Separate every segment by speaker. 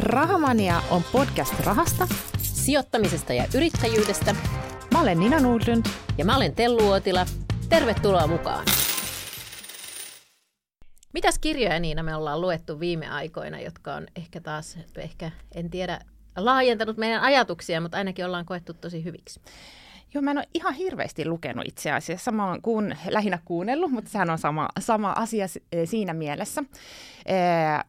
Speaker 1: Rahamania on podcast rahasta,
Speaker 2: sijoittamisesta ja yrittäjyydestä.
Speaker 1: Mä olen Nina Nordlund.
Speaker 2: Ja mä olen Tellu Uotila. Tervetuloa mukaan. Mitäs kirjoja Niina me ollaan luettu viime aikoina, jotka on ehkä taas, ehkä en tiedä, laajentanut meidän ajatuksia, mutta ainakin ollaan koettu tosi hyviksi.
Speaker 1: Joo, mä en ole ihan hirveästi lukenut itse asiassa. Mä oon kuun, lähinnä kuunnellut, mutta sehän on sama, sama asia eh, siinä mielessä. Eh,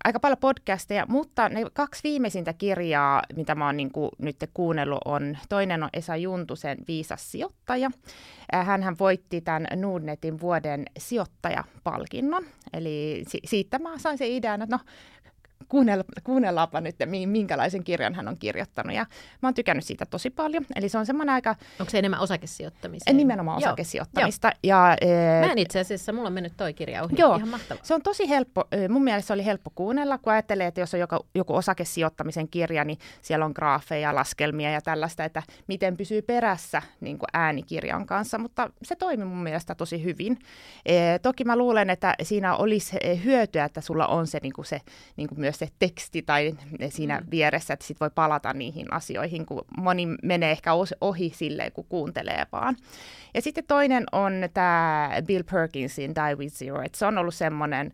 Speaker 1: aika paljon podcasteja, mutta ne kaksi viimeisintä kirjaa, mitä mä oon niin kuin nyt kuunnellut, on toinen on Esa Juntusen Viisas sijoittaja. Hän hän voitti tämän Nordnetin vuoden sijoittajapalkinnon. Eli si- siitä mä sain se idean, että no kuunnella, kuunnellaanpa nyt, minkälaisen kirjan hän on kirjoittanut. Ja mä oon tykännyt siitä tosi paljon. Eli se on semmoinen aika...
Speaker 2: Onko se enemmän osakesijoittamista?
Speaker 1: Nimenomaan Joo. osakesijoittamista. Ja,
Speaker 2: ee... Mä en itse asiassa, mulla on mennyt toi kirja ohi. Joo. Ihan mahtava.
Speaker 1: Se on tosi helppo, mun mielestä se oli helppo kuunnella, kun ajattelee, että jos on joku, joku osakesijoittamisen kirja, niin siellä on graafeja, laskelmia ja tällaista, että miten pysyy perässä niin kuin äänikirjan kanssa. Mutta se toimi mun mielestä tosi hyvin. E, toki mä luulen, että siinä olisi hyötyä, että sulla on se, niin kuin se niin kuin myös se teksti tai siinä mm. vieressä, että sit voi palata niihin asioihin, kun moni menee ehkä ohi silleen, kun kuuntelee vaan. Ja sitten toinen on tämä Bill Perkinsin Die With Zero, että se on ollut semmoinen...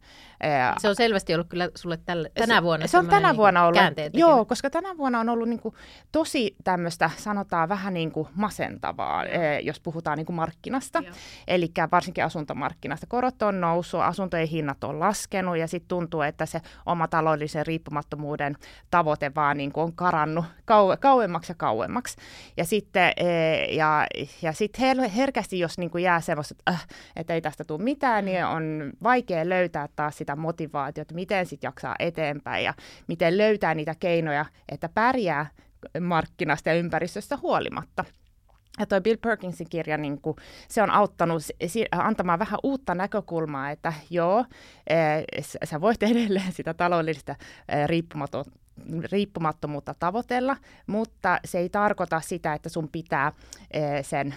Speaker 2: Se on selvästi ollut kyllä sulle tälle, tänä vuonna
Speaker 1: Se, on tänä niin vuonna ollut, joo, koska tänä vuonna on ollut niin kuin tosi tämmöistä, sanotaan vähän niin kuin masentavaa, jos puhutaan niin kuin markkinasta. Eli varsinkin asuntomarkkinasta. Korot on noussut, asuntojen hinnat on laskenut ja sitten tuntuu, että se oma taloudellisen riippumattomuuden tavoite vaan niin kuin on karannut kau- kauemmaksi ja kauemmaksi. Ja sitten, ja, ja sit her- her- herkästi, jos niin kuin jää semmoista, että, äh, että ei tästä tule mitään, niin on vaikea löytää taas sitä motivaatiota, miten sitten jaksaa eteenpäin ja miten löytää niitä keinoja, että pärjää markkinasta ja ympäristöstä huolimatta. Ja tuo Bill Perkinsin kirja, niin kuin, se on auttanut antamaan vähän uutta näkökulmaa, että joo, sä voit edelleen sitä taloudellista riippumattomuutta tavoitella, mutta se ei tarkoita sitä, että sun pitää sen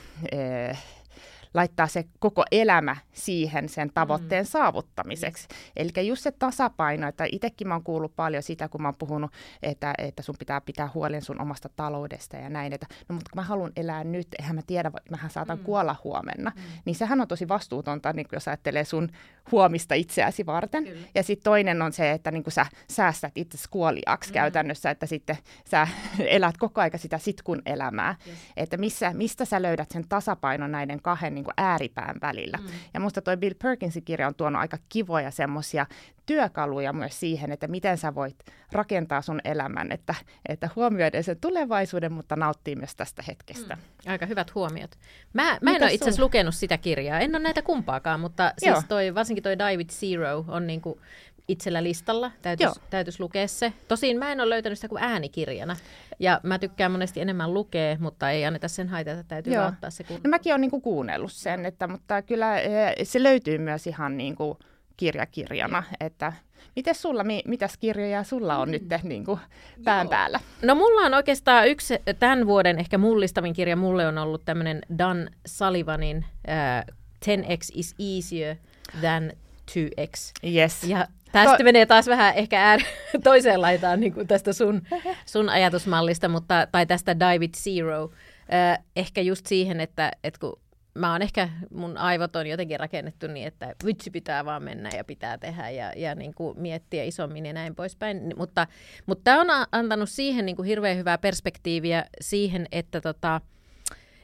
Speaker 1: laittaa se koko elämä siihen sen tavoitteen mm. saavuttamiseksi. Eli just se tasapaino, että itsekin mä oon kuullut paljon sitä, kun mä oon puhunut, että, että sun pitää pitää huolen sun omasta taloudesta ja näin, että no mutta kun mä haluan elää nyt, eihän mä tiedä, mähän saatan mm. kuolla huomenna, mm. niin sehän on tosi vastuutonta, niin jos ajattelee sun huomista itseäsi varten. Kyllä. Ja sitten toinen on se, että niin sä säästät itse kuoliaksi mm. käytännössä, että sitten sä elät koko aika sitä sitkun elämää, yes. että missä, mistä sä löydät sen tasapainon näiden kahden niin kuin ääripään välillä. Mm. Ja musta toi Bill Perkinsin kirja on tuonut aika kivoja semmoisia työkaluja myös siihen, että miten sä voit rakentaa sun elämän, että, että huomioiden sen tulevaisuuden, mutta nauttii myös tästä hetkestä. Mm.
Speaker 2: Aika hyvät huomiot. Mä, mä en ole itse asiassa lukenut sitä kirjaa, en ole näitä kumpaakaan, mutta siis toi, varsinkin toi David Zero on niinku itsellä listalla, täytyisi täytyis lukea se. Tosin mä en ole löytänyt sitä kuin äänikirjana. Ja mä tykkään monesti enemmän lukea, mutta ei anneta sen haitata, täytyy Joo. ottaa se kun...
Speaker 1: No mäkin olen niinku kuunnellut sen, että, mutta kyllä eh, se löytyy myös ihan niinku kirjakirjana, että Miten sulla, mitäs kirjoja sulla on mm. nyt niin kuin pään Joo. päällä?
Speaker 2: No mulla on oikeastaan yksi tämän vuoden ehkä mullistavin kirja mulle on ollut tämmöinen Dan Sullivanin uh, 10x is easier than 2x.
Speaker 1: Yes.
Speaker 2: Ja Tästä to- menee taas vähän ehkä äär, toiseen laitaan niin kuin tästä sun, sun ajatusmallista, mutta, tai tästä David Zero. Äh, ehkä just siihen, että, että kun mä oon ehkä, mun aivot on jotenkin rakennettu niin, että vitsi pitää vaan mennä ja pitää tehdä ja, ja niin kuin miettiä isommin ja näin poispäin. Mutta, mutta tämä on antanut siihen niin kuin hirveän hyvää perspektiiviä siihen, että tota,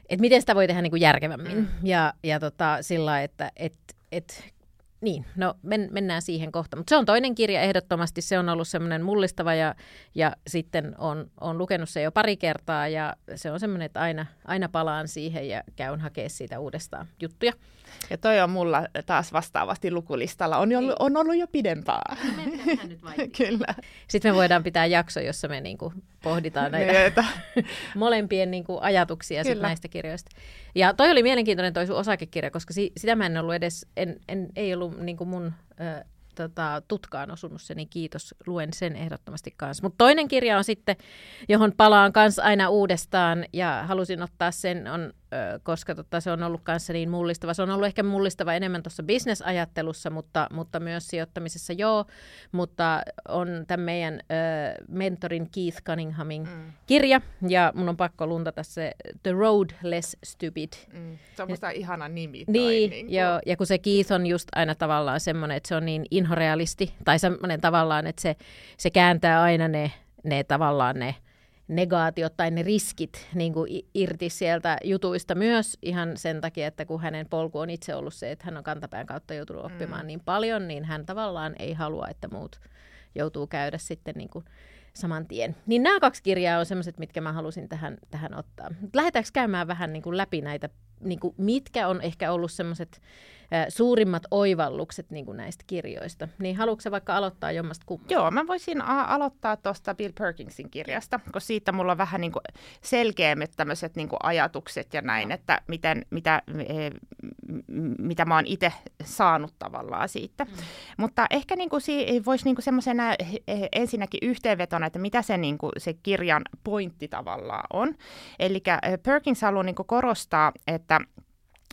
Speaker 2: että miten sitä voi tehdä niin kuin järkevämmin. Mm. Ja, ja tota, sillä että et, et niin, no men, mennään siihen kohta. Mutta se on toinen kirja ehdottomasti. Se on ollut semmoinen mullistava ja, ja sitten on, on lukenut se jo pari kertaa ja se on semmoinen, että aina, aina palaan siihen ja käyn hakemaan siitä uudestaan juttuja.
Speaker 1: Ja toi on mulla taas vastaavasti lukulistalla. On, ollut, on ollut jo pidempää.
Speaker 2: No Kyllä. Sitten me voidaan pitää jakso, jossa me niinku pohditaan näitä molempien niinku ajatuksia sit näistä kirjoista. Ja toi oli mielenkiintoinen toi sun osakekirja, koska si- sitä mä en ollut edes, en, en, ei ollut niinku mun... Ö, tota, tutkaan osunut se, niin kiitos, luen sen ehdottomasti kanssa. Mutta toinen kirja on sitten, johon palaan kanssa aina uudestaan ja halusin ottaa sen, on koska tota, se on ollut kanssa niin mullistava. Se on ollut ehkä mullistava enemmän tuossa bisnesajattelussa, mutta, mutta myös sijoittamisessa joo. Mutta on tämän meidän mentorin Keith Cunninghamin mm. kirja, ja mun on pakko luntata se The Road Less Stupid.
Speaker 1: Mm. Se on musta ihana nimi.
Speaker 2: Niin, niin kuin... joo, ja kun se Keith on just aina tavallaan semmoinen, että se on niin inhorealisti, tai semmoinen tavallaan, että se, se kääntää aina ne, ne tavallaan ne negaatiot tai ne riskit niin kuin irti sieltä jutuista myös ihan sen takia, että kun hänen polku on itse ollut se, että hän on kantapään kautta joutunut oppimaan mm. niin paljon, niin hän tavallaan ei halua, että muut joutuu käydä sitten niin kuin saman tien. Niin nämä kaksi kirjaa on sellaiset, mitkä mä halusin tähän, tähän ottaa. Lähdetäänkö käymään vähän niin kuin läpi näitä, niin kuin mitkä on ehkä ollut sellaiset suurimmat oivallukset niin kuin näistä kirjoista. Niin haluatko vaikka aloittaa jommasta kummasta?
Speaker 1: Joo, mä voisin a- aloittaa tuosta Bill Perkinsin kirjasta, koska siitä mulla on vähän niin kuin selkeämmät tämmöiset niin kuin ajatukset ja näin, no. että miten, mitä, e, mitä mä oon itse saanut tavallaan siitä. Mm. Mutta ehkä niin kuin si- voisi niin kuin semmoisena e, ensinnäkin yhteenvetona, että mitä se, niin kuin, se kirjan pointti tavallaan on. Eli Perkins haluaa niin kuin korostaa, että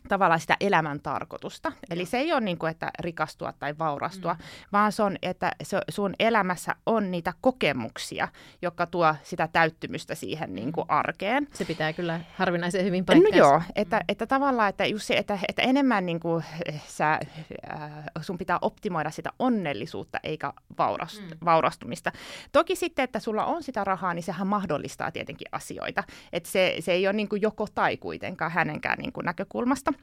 Speaker 1: tavallaan sitä elämän tarkoitusta. Eli se ei ole niin kuin, että rikastua tai vaurastua, mm. vaan se on, että se, sun elämässä on niitä kokemuksia, jotka tuo sitä täyttymystä siihen niin kuin mm. arkeen.
Speaker 2: Se pitää kyllä harvinaisen hyvin paikkaansa.
Speaker 1: No joo, että, mm. että tavallaan, että, just se, että, että enemmän niin kuin sä, äh, sun pitää optimoida sitä onnellisuutta eikä vaurast, mm. vaurastumista. Toki sitten, että sulla on sitä rahaa, niin sehän mahdollistaa tietenkin asioita. Että se, se ei ole niin kuin joko tai kuitenkaan hänenkään niin kuin näkökulmasta.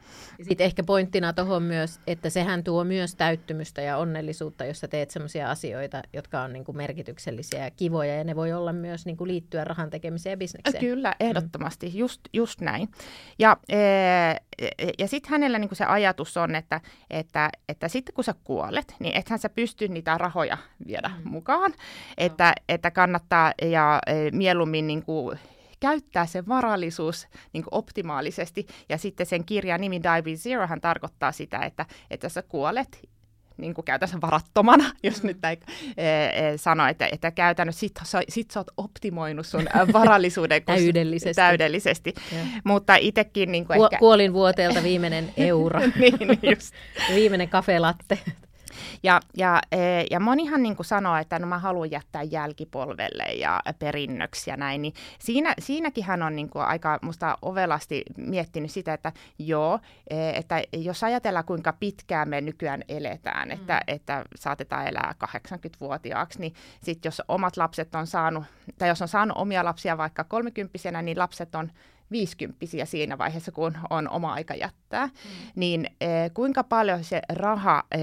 Speaker 2: Sitten ehkä pointtina tuohon myös, että sehän tuo myös täyttymystä ja onnellisuutta, jos sä teet sellaisia asioita, jotka on niin kuin merkityksellisiä ja kivoja, ja ne voi olla myös niin kuin liittyä rahan tekemiseen ja bisnekseen.
Speaker 1: Kyllä, ehdottomasti, mm. just, just näin. Ja, e, ja sitten hänellä niin kuin se ajatus on, että, että, että sitten kun sä kuolet, niin ethän sä pysty niitä rahoja viedä mm. mukaan, että, no. että kannattaa ja e, mieluummin niin kuin käyttää se varallisuus niin optimaalisesti. Ja sitten sen kirjan nimi Dive Zerohan tarkoittaa sitä, että, että sä kuolet niin kuin käytännössä varattomana, jos nyt näin e, e, sano, että, että käytännössä sit, sit sä oot optimoinut sun varallisuuden
Speaker 2: täydellisesti.
Speaker 1: täydellisesti. Mutta itsekin... Niin kuin Ku,
Speaker 2: ehkä... Kuolin vuoteelta viimeinen euro.
Speaker 1: niin, just.
Speaker 2: viimeinen kafelatte.
Speaker 1: Ja, ja, e, ja monihan niin kuin sanoo, että no mä haluan jättää jälkipolvelle ja perinnöksi ja näin, niin siinä, siinäkin hän on niin kuin aika musta ovelasti miettinyt sitä, että joo, e, että jos ajatellaan kuinka pitkään me nykyään eletään, että, mm. että saatetaan elää 80-vuotiaaksi, niin sitten jos omat lapset on saanut, tai jos on saanut omia lapsia vaikka 30 niin lapset on viisikymppisiä siinä vaiheessa, kun on oma aika jättää, mm. niin eh, kuinka paljon se raha eh,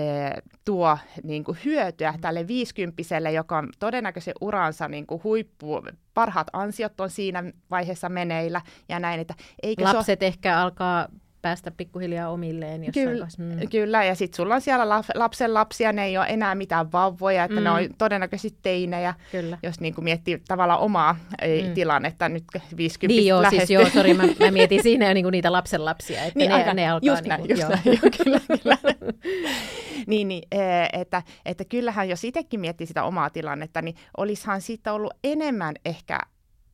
Speaker 1: tuo niin kuin hyötyä mm. tälle viisikymppiselle, joka on todennäköisesti uransa niin kuin huippu, parhaat ansiot on siinä vaiheessa meneillä ja näin, että
Speaker 2: eikö Lapset so... ehkä alkaa päästä pikkuhiljaa omilleen jossain
Speaker 1: kyllä, mm. kyllä, ja sitten sulla on siellä lap, lapsen lapsia, ne ei ole enää mitään vauvoja, että mm. ne on todennäköisesti teinejä, kyllä. jos niin kuin miettii tavallaan omaa mm. tilannetta nyt 50
Speaker 2: Niin joo, lähestyy. siis joo, sori, mä, mä mietin siinä jo niin kuin niitä lapsen lapsia, että niin, ne, aika, ne alkaa
Speaker 1: just näin, niin kuin, just näin, joo, kyllä, kyllä. niin, niin e, että, että kyllähän jos itsekin miettii sitä omaa tilannetta, niin olisihan siitä ollut enemmän ehkä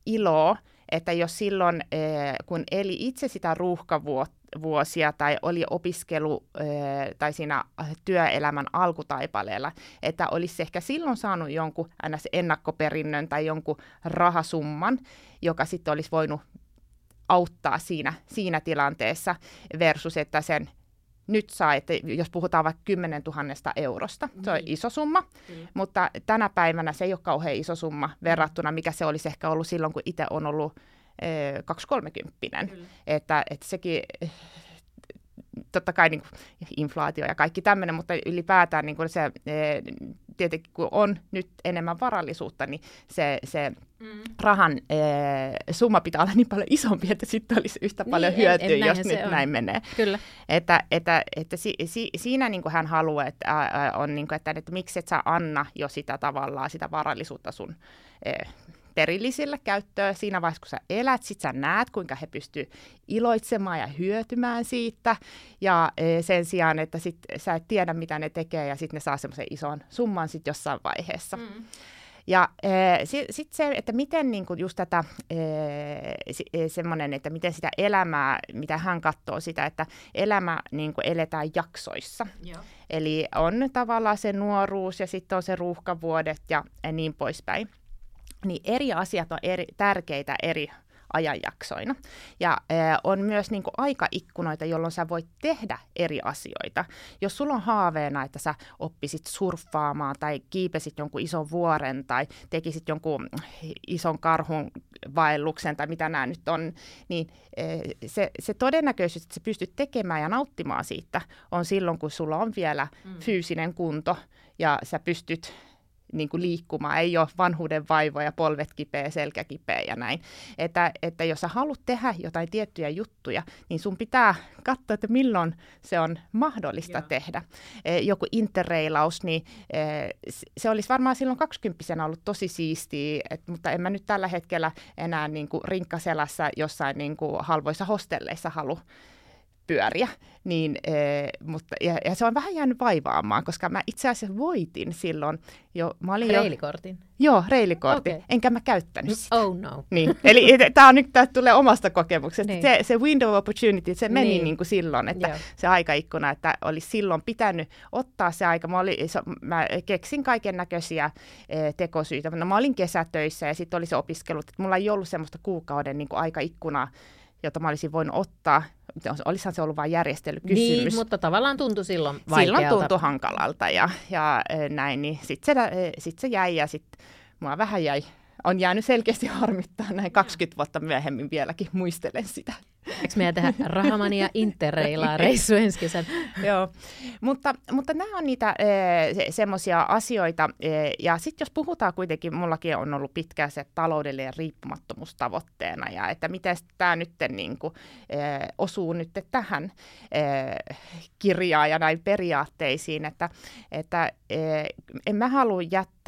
Speaker 1: iloa, että jos silloin, kun eli itse sitä ruuhkavuotta, vuosia tai oli opiskelu tai siinä työelämän alkutaipaleella, että olisi ehkä silloin saanut jonkun ns. ennakkoperinnön tai jonkun rahasumman, joka sitten olisi voinut auttaa siinä, siinä tilanteessa versus, että sen nyt saa, että jos puhutaan vaikka 10 000 eurosta, se on niin. iso summa, mm. mutta tänä päivänä se ei ole kauhean iso summa verrattuna, mikä se olisi ehkä ollut silloin, kun itse on ollut 230. Mm. Että, että sekin totta kai niin kuin inflaatio ja kaikki tämmöinen, mutta ylipäätään niin kuin se, e, tietenkin kun on nyt enemmän varallisuutta, niin se, se mm. rahan e, summa pitää olla niin paljon isompi, että sitten olisi yhtä niin, paljon hyötyä, en, en, jos nyt on. näin menee.
Speaker 2: Kyllä.
Speaker 1: Että, että, että si, si, siinä niin kuin hän haluaa, että, on niin kuin, että, että miksi et sä anna jo sitä tavallaan sitä varallisuutta sun e, perillisille käyttöä siinä vaiheessa, kun sä elät, sit sä näet, kuinka he pystyy iloitsemaan ja hyötymään siitä, ja e, sen sijaan, että sit sä et tiedä, mitä ne tekee, ja sitten ne saa semmoisen ison summan sit jossain vaiheessa. Mm. Ja äh, sitten sit se, että miten niin kuin just tätä äh, semmoinen, että miten sitä elämää, mitä hän katsoo sitä, että elämä niin kuin eletään jaksoissa. Joo. Eli on tavallaan se nuoruus ja sitten on se ruuhkavuodet ja niin poispäin. Niin eri asiat on eri, tärkeitä eri ajanjaksoina. Ja äh, on myös niin kuin, aikaikkunoita, jolloin sä voit tehdä eri asioita. Jos sulla on haaveena, että sä oppisit surffaamaan tai kiipesit jonkun ison vuoren tai tekisit jonkun ison karhun vaelluksen tai mitä nämä nyt on, niin äh, se, se todennäköisyys, että sä pystyt tekemään ja nauttimaan siitä, on silloin, kun sulla on vielä mm. fyysinen kunto ja sä pystyt niin kuin liikkumaan, ei ole vanhuuden vaivoja, polvet kipeä, selkä kipeä ja näin. Että, että jos sä haluat tehdä jotain tiettyjä juttuja, niin sun pitää katsoa, että milloin se on mahdollista Joo. tehdä. E, joku interreilaus, niin e, se olisi varmaan silloin kaksikymppisenä ollut tosi siistiä, et, mutta en mä nyt tällä hetkellä enää niin kuin rinkkaselässä jossain niin kuin halvoissa hostelleissa halua pyöriä. Niin, e, mutta, ja, ja, se on vähän jäänyt vaivaamaan, koska mä itse asiassa voitin silloin jo. Mä olin
Speaker 2: reilikortin?
Speaker 1: Jo, joo, reilikortin. Okay. Enkä mä käyttänyt sitä.
Speaker 2: Oh no.
Speaker 1: Niin, eli tämä on nyt, tää tulee omasta kokemuksesta. Niin. Se, se window opportunity, se meni niin. Niin kuin silloin, että joo. se aikaikkuna, että olisi silloin pitänyt ottaa se aika. Mä, oli, mä keksin kaiken näköisiä e, tekosyitä. No, mä olin kesätöissä ja sitten oli se opiskelut, että mulla ei ollut semmoista kuukauden niin kuin aikaikkunaa, jota mä olisin voinut ottaa. Olisihan se ollut vain järjestelykysymys.
Speaker 2: Niin, mutta tavallaan tuntui silloin vaikealta.
Speaker 1: Silloin tuntui hankalalta ja, ja näin, niin sitten se, sit se jäi ja sitten mua vähän jäi on jäänyt selkeästi harmittaa näin 20 vuotta myöhemmin vieläkin muistelen sitä.
Speaker 2: Eikö meidän tehdä Rahamania Interreilaa reissu ensi kesän?
Speaker 1: Joo, mutta, mutta nämä on niitä e, se, semmoisia asioita. E, ja sitten jos puhutaan kuitenkin, mullakin on ollut pitkään se taloudellinen riippumattomuus tavoitteena. Ja että miten tämä nyt niin kuin, e, osuu nyt tähän e, kirjaan ja näin periaatteisiin. Että, että e, en mä halua jättää,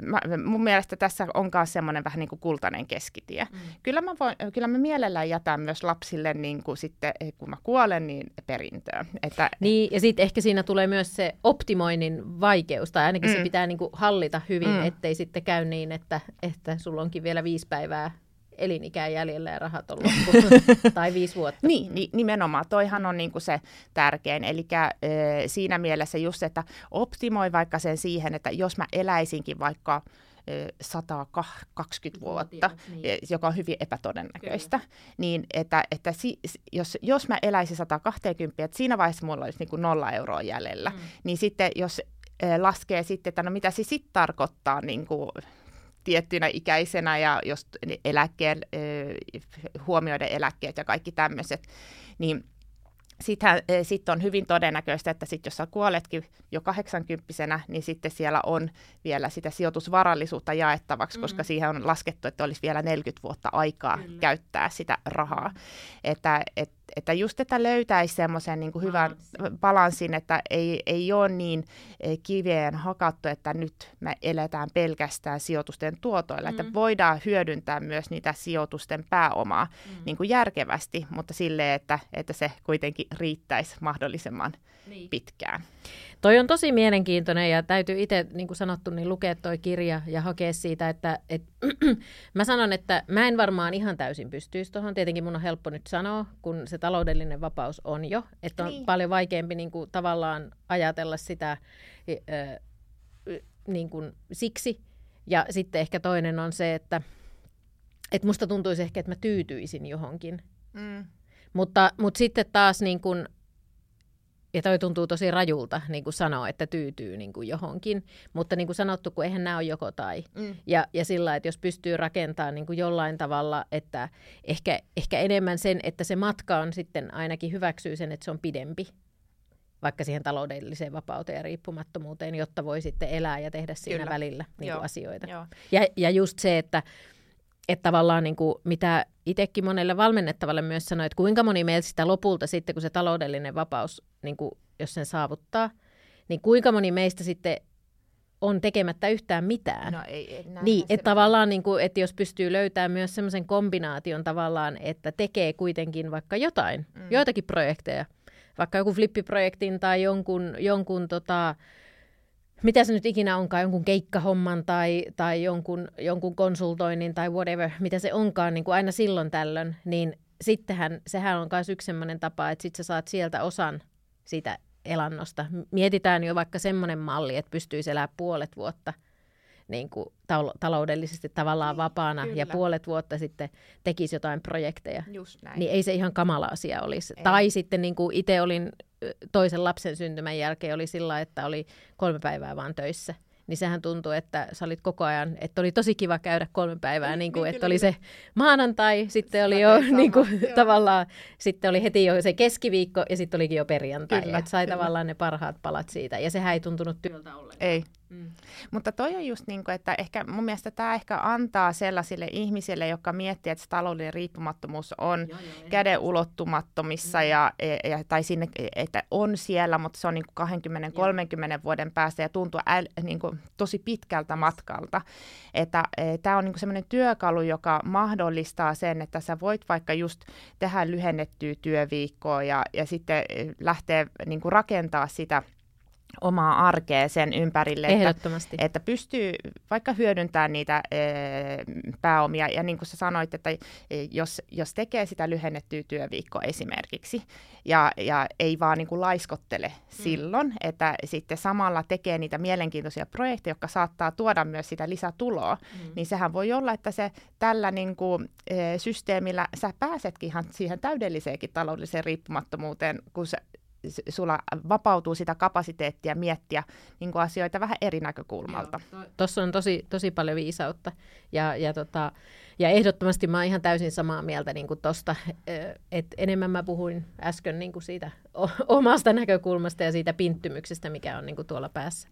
Speaker 1: mä, mun mielestä tässä on myös semmoinen vähän niin kuin kultainen keskitie. Mm. Kyllä, mä voin, kyllä mä mielellään jätän myös lapsille sille niin kuin sitten, eh, kun mä kuolen, niin perintöä.
Speaker 2: Että, niin, ja sitten ehkä siinä tulee myös se optimoinnin vaikeus, tai ainakin mm. se pitää niin kuin hallita hyvin, mm. ettei sitten käy niin, että, että sulla onkin vielä viisi päivää elinikää jäljellä ja rahat on loppu, tai viisi vuotta.
Speaker 1: Niin, ni, nimenomaan. Toihan on niin kuin se tärkein. Eli siinä mielessä just, että optimoi vaikka sen siihen, että jos mä eläisinkin vaikka 120 vuotta, niin. joka on hyvin epätodennäköistä, Kyllä. niin että, että si, jos, jos mä eläisin 120, että siinä vaiheessa mulla olisi niin kuin nolla euroa jäljellä, mm. niin sitten jos laskee sitten, että no mitä se sitten tarkoittaa niin kuin tiettynä ikäisenä ja jos eläkkeen, huomioiden eläkkeet ja kaikki tämmöiset, niin sitten sit on hyvin todennäköistä, että sit jos sä kuoletkin jo 80 niin sitten siellä on vielä sitä sijoitusvarallisuutta jaettavaksi, mm. koska siihen on laskettu, että olisi vielä 40 vuotta aikaa Kyllä. käyttää sitä rahaa. Mm. Että et, että just että löytäisi semmoisen niin hyvän balanssin, että ei, ei ole niin eh, kiveen hakattu, että nyt me eletään pelkästään sijoitusten tuotoilla, mm. että voidaan hyödyntää myös niitä sijoitusten pääomaa mm. niin kuin järkevästi, mutta silleen, että, että se kuitenkin riittäisi mahdollisimman niin. pitkään.
Speaker 2: Toi on tosi mielenkiintoinen ja täytyy itse, niin kuin sanottu, niin lukea toi kirja ja hakea siitä, että et, mä sanon, että mä en varmaan ihan täysin pystyisi tuohon. Tietenkin mun on helppo nyt sanoa, kun se taloudellinen vapaus on jo, että on niin. paljon vaikeampi niin kuin, tavallaan ajatella sitä äh, niin kuin, siksi. Ja sitten ehkä toinen on se, että, että musta tuntuisi ehkä, että mä tyytyisin johonkin. Mm. Mutta, mutta sitten taas niin kuin, ja toi tuntuu tosi rajulta niin kuin sanoa, että tyytyy niin kuin johonkin. Mutta niin kuin sanottu, kun eihän nämä ole joko tai. Mm. Ja, ja sillä, että jos pystyy rakentamaan niin kuin jollain tavalla, että ehkä, ehkä enemmän sen, että se matka on sitten ainakin hyväksyy sen, että se on pidempi vaikka siihen taloudelliseen vapauteen ja riippumattomuuteen, jotta voi sitten elää ja tehdä siinä Kyllä. välillä niin kuin asioita. Joo. Ja, ja just se, että että tavallaan niin kuin, mitä itsekin monelle valmennettavalle myös sanoi, että kuinka moni meistä sitä lopulta sitten, kun se taloudellinen vapaus, niin kuin, jos sen saavuttaa, niin kuinka moni meistä sitten on tekemättä yhtään mitään.
Speaker 1: No ei, ei
Speaker 2: niin, että tavallaan, niin kuin, että jos pystyy löytämään myös semmoisen kombinaation tavallaan, että tekee kuitenkin vaikka jotain, mm. joitakin projekteja, vaikka joku flippiprojektin tai jonkun, jonkun tota, mitä se nyt ikinä onkaan, jonkun keikkahomman tai, tai jonkun, jonkun konsultoinnin tai whatever, mitä se onkaan niin kuin aina silloin tällöin, niin sittenhän sehän on myös yksi sellainen tapa, että sit sä saat sieltä osan siitä elannosta. Mietitään jo vaikka semmoinen malli, että pystyisi elämään puolet vuotta niin kuin taloudellisesti tavallaan niin, vapaana Kyllä. ja puolet vuotta sitten tekisi jotain projekteja.
Speaker 1: Just näin.
Speaker 2: Niin ei se ihan kamala asia olisi. Ei. Tai sitten niin kuin itse olin toisen lapsen syntymän jälkeen oli sillä, että oli kolme päivää vaan töissä niin sehän tuntui, että sä olit koko ajan, että oli tosi kiva käydä kolme päivää, niin, niin kuin, niin, että oli se maanantai, sitten oli jo niin kuin, tavallaan, sitten oli heti jo se keskiviikko ja sitten olikin jo perjantai, kyllä, että sai kyllä. tavallaan ne parhaat palat siitä ja sehän ei tuntunut työltä ollenkaan.
Speaker 1: Ei, Mm. Mutta toi on just niin kuin, että ehkä mun mielestä tämä ehkä antaa sellaisille ihmisille, jotka miettii, että taloudellinen riippumattomuus on joo, joo, käden ulottumattomissa mm. ja, ja, tai sinne, että on siellä, mutta se on niin 20-30 vuoden päästä ja tuntuu äl, niin kuin tosi pitkältä matkalta. Että e, tämä on niin semmoinen työkalu, joka mahdollistaa sen, että sä voit vaikka just tehdä lyhennettyä työviikkoa ja, ja sitten e, lähteä niin kuin rakentaa sitä – omaa arkea sen ympärille, että, että pystyy vaikka hyödyntämään niitä e, pääomia. Ja niin kuin sä sanoit, että jos, jos tekee sitä lyhennettyä työviikkoa esimerkiksi, ja, ja ei vaan niin kuin laiskottele mm. silloin, että sitten samalla tekee niitä mielenkiintoisia projekteja, jotka saattaa tuoda myös sitä lisätuloa, mm. niin sehän voi olla, että se tällä niin kuin, e, systeemillä sä pääsetkin ihan siihen täydelliseenkin taloudelliseen riippumattomuuteen, kun sä sulla vapautuu sitä kapasiteettia miettiä niin kuin asioita vähän eri näkökulmalta.
Speaker 2: Tuossa on tosi, tosi paljon viisautta ja, ja, tota, ja ehdottomasti mä oon ihan täysin samaa mieltä niin kuin tosta, että enemmän mä puhuin äsken niin kuin siitä omasta näkökulmasta ja siitä pinttymyksestä, mikä on niin kuin tuolla päässä.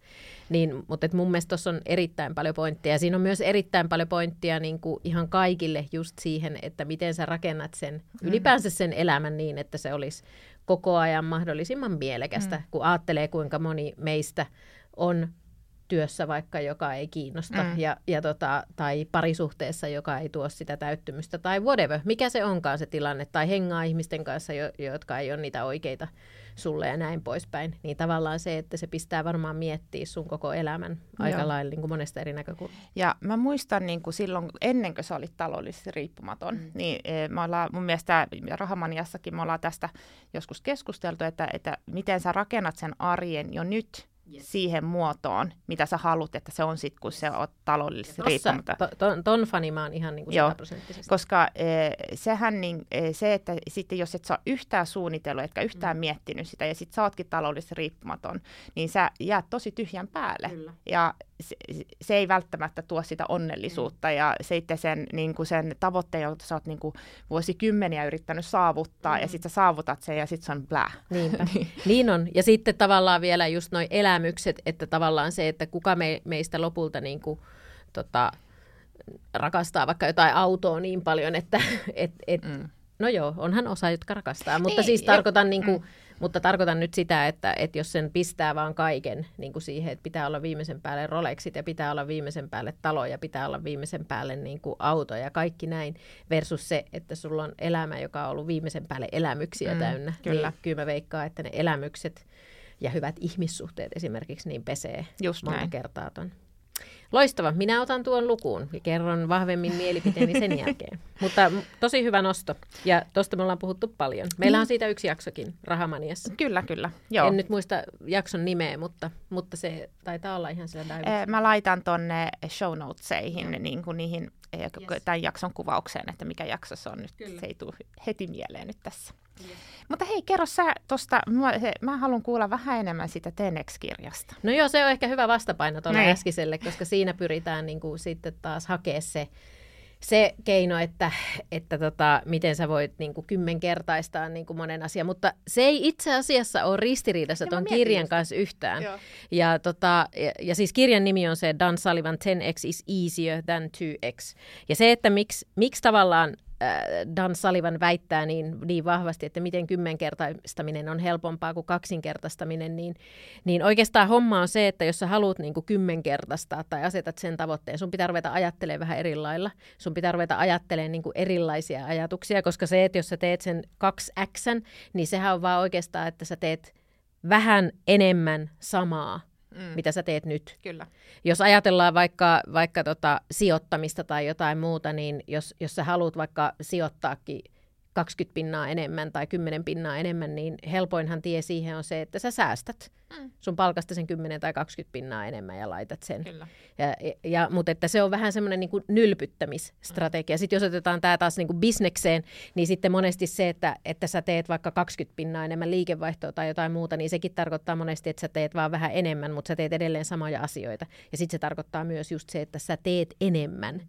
Speaker 2: Niin, mutta et mun mielestä tuossa on erittäin paljon pointtia ja siinä on myös erittäin paljon pointtia niin kuin ihan kaikille just siihen, että miten sä rakennat sen, mm. ylipäänsä sen elämän niin, että se olisi koko ajan mahdollisimman mielekästä, mm. kun ajattelee, kuinka moni meistä on työssä vaikka, joka ei kiinnosta, mm. ja, ja tota, tai parisuhteessa, joka ei tuo sitä täyttymystä, tai whatever, mikä se onkaan se tilanne, tai hengaa ihmisten kanssa, jo, jotka ei ole niitä oikeita sulle ja näin poispäin, niin tavallaan se, että se pistää varmaan miettiä sun koko elämän aika Joo. lailla niin kuin monesta eri näkökulmasta.
Speaker 1: Ja mä muistan niin kuin silloin, ennen kuin sä olit taloudellisesti riippumaton, mm. niin e, me ollaan, mun mielestä Rahamaniassakin me ollaan tästä joskus keskusteltu, että, että miten sä rakennat sen arjen jo nyt, yes. siihen muotoon, mitä sä haluat, että se on sitten, kun se on taloudellisesti riippumatta.
Speaker 2: To, ton, ton fani mä oon ihan niin kuin Joo,
Speaker 1: koska e, sehän niin, e, se, että sitten jos et saa yhtään suunnitellut, etkä yhtään mm. miettinyt sitä, ja sitten sä ootkin taloudellisesti riippumaton, niin sä jäät tosi tyhjän päälle. Kyllä. Ja se, se ei välttämättä tuo sitä onnellisuutta, mm. ja sitten sen, niin kuin sen tavoitteen, jota sä oot niin kuin vuosikymmeniä yrittänyt saavuttaa, mm. ja sitten sä saavutat sen, ja sitten se on blää.
Speaker 2: niin. niin on. Ja sitten tavallaan vielä just noin elämykset, että tavallaan se, että kuka me, meistä lopulta niin kuin, tota, rakastaa vaikka jotain autoa niin paljon, että et, et, mm. no joo, onhan osa, jotka rakastaa, mutta niin, siis tarkoitan niin kuin, mm mutta tarkoitan nyt sitä, että, että jos sen pistää vaan kaiken niin kuin siihen, että pitää olla viimeisen päälle Rolexit ja pitää olla viimeisen päälle taloja, pitää olla viimeisen päälle niin kuin auto ja kaikki näin, versus se, että sulla on elämä, joka on ollut viimeisen päälle elämyksiä mm, täynnä. Kyllä. Niin, kyllä mä veikkaan, että ne elämykset ja hyvät ihmissuhteet esimerkiksi niin pesee Just monta näin. kertaa ton. Loistava. Minä otan tuon lukuun ja kerron vahvemmin mielipiteeni sen jälkeen. Mutta tosi hyvä nosto. Ja tuosta me ollaan puhuttu paljon. Meillä on mm. siitä yksi jaksokin Rahamaniassa.
Speaker 1: Kyllä, kyllä. Joo.
Speaker 2: En nyt muista jakson nimeä, mutta, mutta se taitaa olla ihan siellä
Speaker 1: David. Mä laitan tonne show notesihin, niin kuin niihin yes. tämän jakson kuvaukseen, että mikä jakso se on nyt. Kyllä. Se ei tule heti mieleen nyt tässä. Mutta hei, kerro sä tuosta, mä, mä haluan kuulla vähän enemmän siitä Tenex-kirjasta.
Speaker 2: No joo, se on ehkä hyvä vastapaino tuolle äskiselle, koska siinä pyritään niin kuin, sitten taas hakea se, se keino, että, että tota, miten sä voit niin kuin, kymmenkertaistaa niin kuin monen asian, mutta se ei itse asiassa ole ristiriidassa tuon kirjan sitä. kanssa yhtään. Ja, tota, ja, ja siis kirjan nimi on se Dan Sullivan 10x is easier than 2x. Ja se, että miksi, miksi tavallaan Dan Sullivan väittää niin, niin vahvasti, että miten kymmenkertaistaminen on helpompaa kuin kaksinkertaistaminen, niin, niin oikeastaan homma on se, että jos sä haluat niin kuin kymmenkertaistaa tai asetat sen tavoitteen, sun pitää ruveta ajattelemaan vähän eri lailla. Sun pitää ruveta ajattelemaan niin kuin erilaisia ajatuksia, koska se, että jos sä teet sen 2x, niin sehän on vaan oikeastaan, että sä teet vähän enemmän samaa mm. mitä sä teet nyt.
Speaker 1: Kyllä.
Speaker 2: Jos ajatellaan vaikka, vaikka tota, sijoittamista tai jotain muuta, niin jos, jos sä haluat vaikka sijoittaakin 20 pinnaa enemmän tai 10 pinnaa enemmän, niin helpoinhan tie siihen on se, että sä säästät mm. sun palkasta sen 10 tai 20 pinnaa enemmän ja laitat sen.
Speaker 1: Kyllä.
Speaker 2: Ja, ja, mutta että se on vähän semmoinen niin nylpyttämisstrategia. Mm. Sitten jos otetaan tämä taas niin kuin bisnekseen, niin sitten monesti se, että, että sä teet vaikka 20 pinnaa enemmän liikevaihtoa tai jotain muuta, niin sekin tarkoittaa monesti, että sä teet vaan vähän enemmän, mutta sä teet edelleen samoja asioita. Ja sitten se tarkoittaa myös just se, että sä teet enemmän.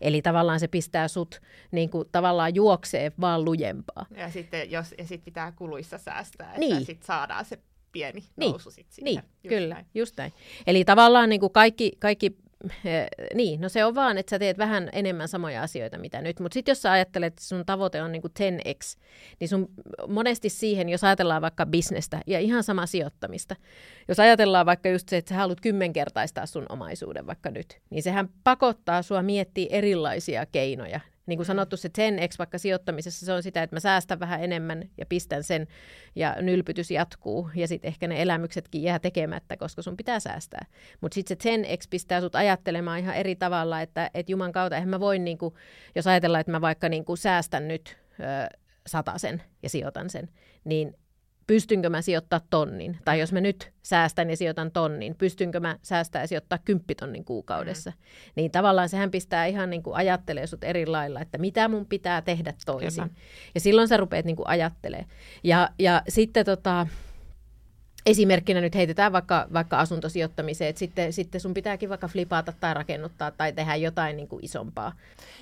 Speaker 2: Eli tavallaan se pistää sut niin kuin, tavallaan juoksee vaan lujempaa.
Speaker 1: Ja sitten jos, ja sit pitää kuluissa säästää, että
Speaker 2: Niin.
Speaker 1: sit saadaan se pieni
Speaker 2: Niin,
Speaker 1: nousu sit siihen.
Speaker 2: Niin,
Speaker 1: Just
Speaker 2: kyllä,
Speaker 1: näin.
Speaker 2: just näin. Eli tavallaan niin kuin kaikki, kaikki eh, niin, no se on vaan, että sä teet vähän enemmän samoja asioita mitä nyt. Mutta sitten jos sä ajattelet, että sun tavoite on niin kuin 10x, niin sun monesti siihen, jos ajatellaan vaikka bisnestä ja ihan sama sijoittamista, jos ajatellaan vaikka just se, että sä haluat kymmenkertaistaa sun omaisuuden vaikka nyt, niin sehän pakottaa sua miettiä erilaisia keinoja. Niin kuin sanottu, se 10x vaikka sijoittamisessa, se on sitä, että mä säästän vähän enemmän ja pistän sen ja nylpytys jatkuu ja sitten ehkä ne elämyksetkin jää tekemättä, koska sun pitää säästää. Mutta sitten se 10x pistää sut ajattelemaan ihan eri tavalla, että et Juman kautta, eihän mä voi, niinku, jos ajatellaan, että mä vaikka niinku säästän nyt ö, sen ja sijoitan sen, niin pystynkö mä sijoittaa tonnin? Tai jos mä nyt säästän ja sijoitan tonnin, pystynkö mä säästää ja sijoittaa kymppitonnin kuukaudessa? Mm. Niin tavallaan sehän pistää ihan niin kuin ajattelee sut eri lailla, että mitä mun pitää tehdä toisin.
Speaker 1: Kyllä.
Speaker 2: Ja silloin sä rupeat niin kuin ajattelemaan. Ja, ja sitten tota, esimerkkinä nyt heitetään vaikka, vaikka asuntosijoittamiseen, että sitten, sitten sun pitääkin vaikka flipata tai rakennuttaa tai tehdä jotain niin kuin isompaa.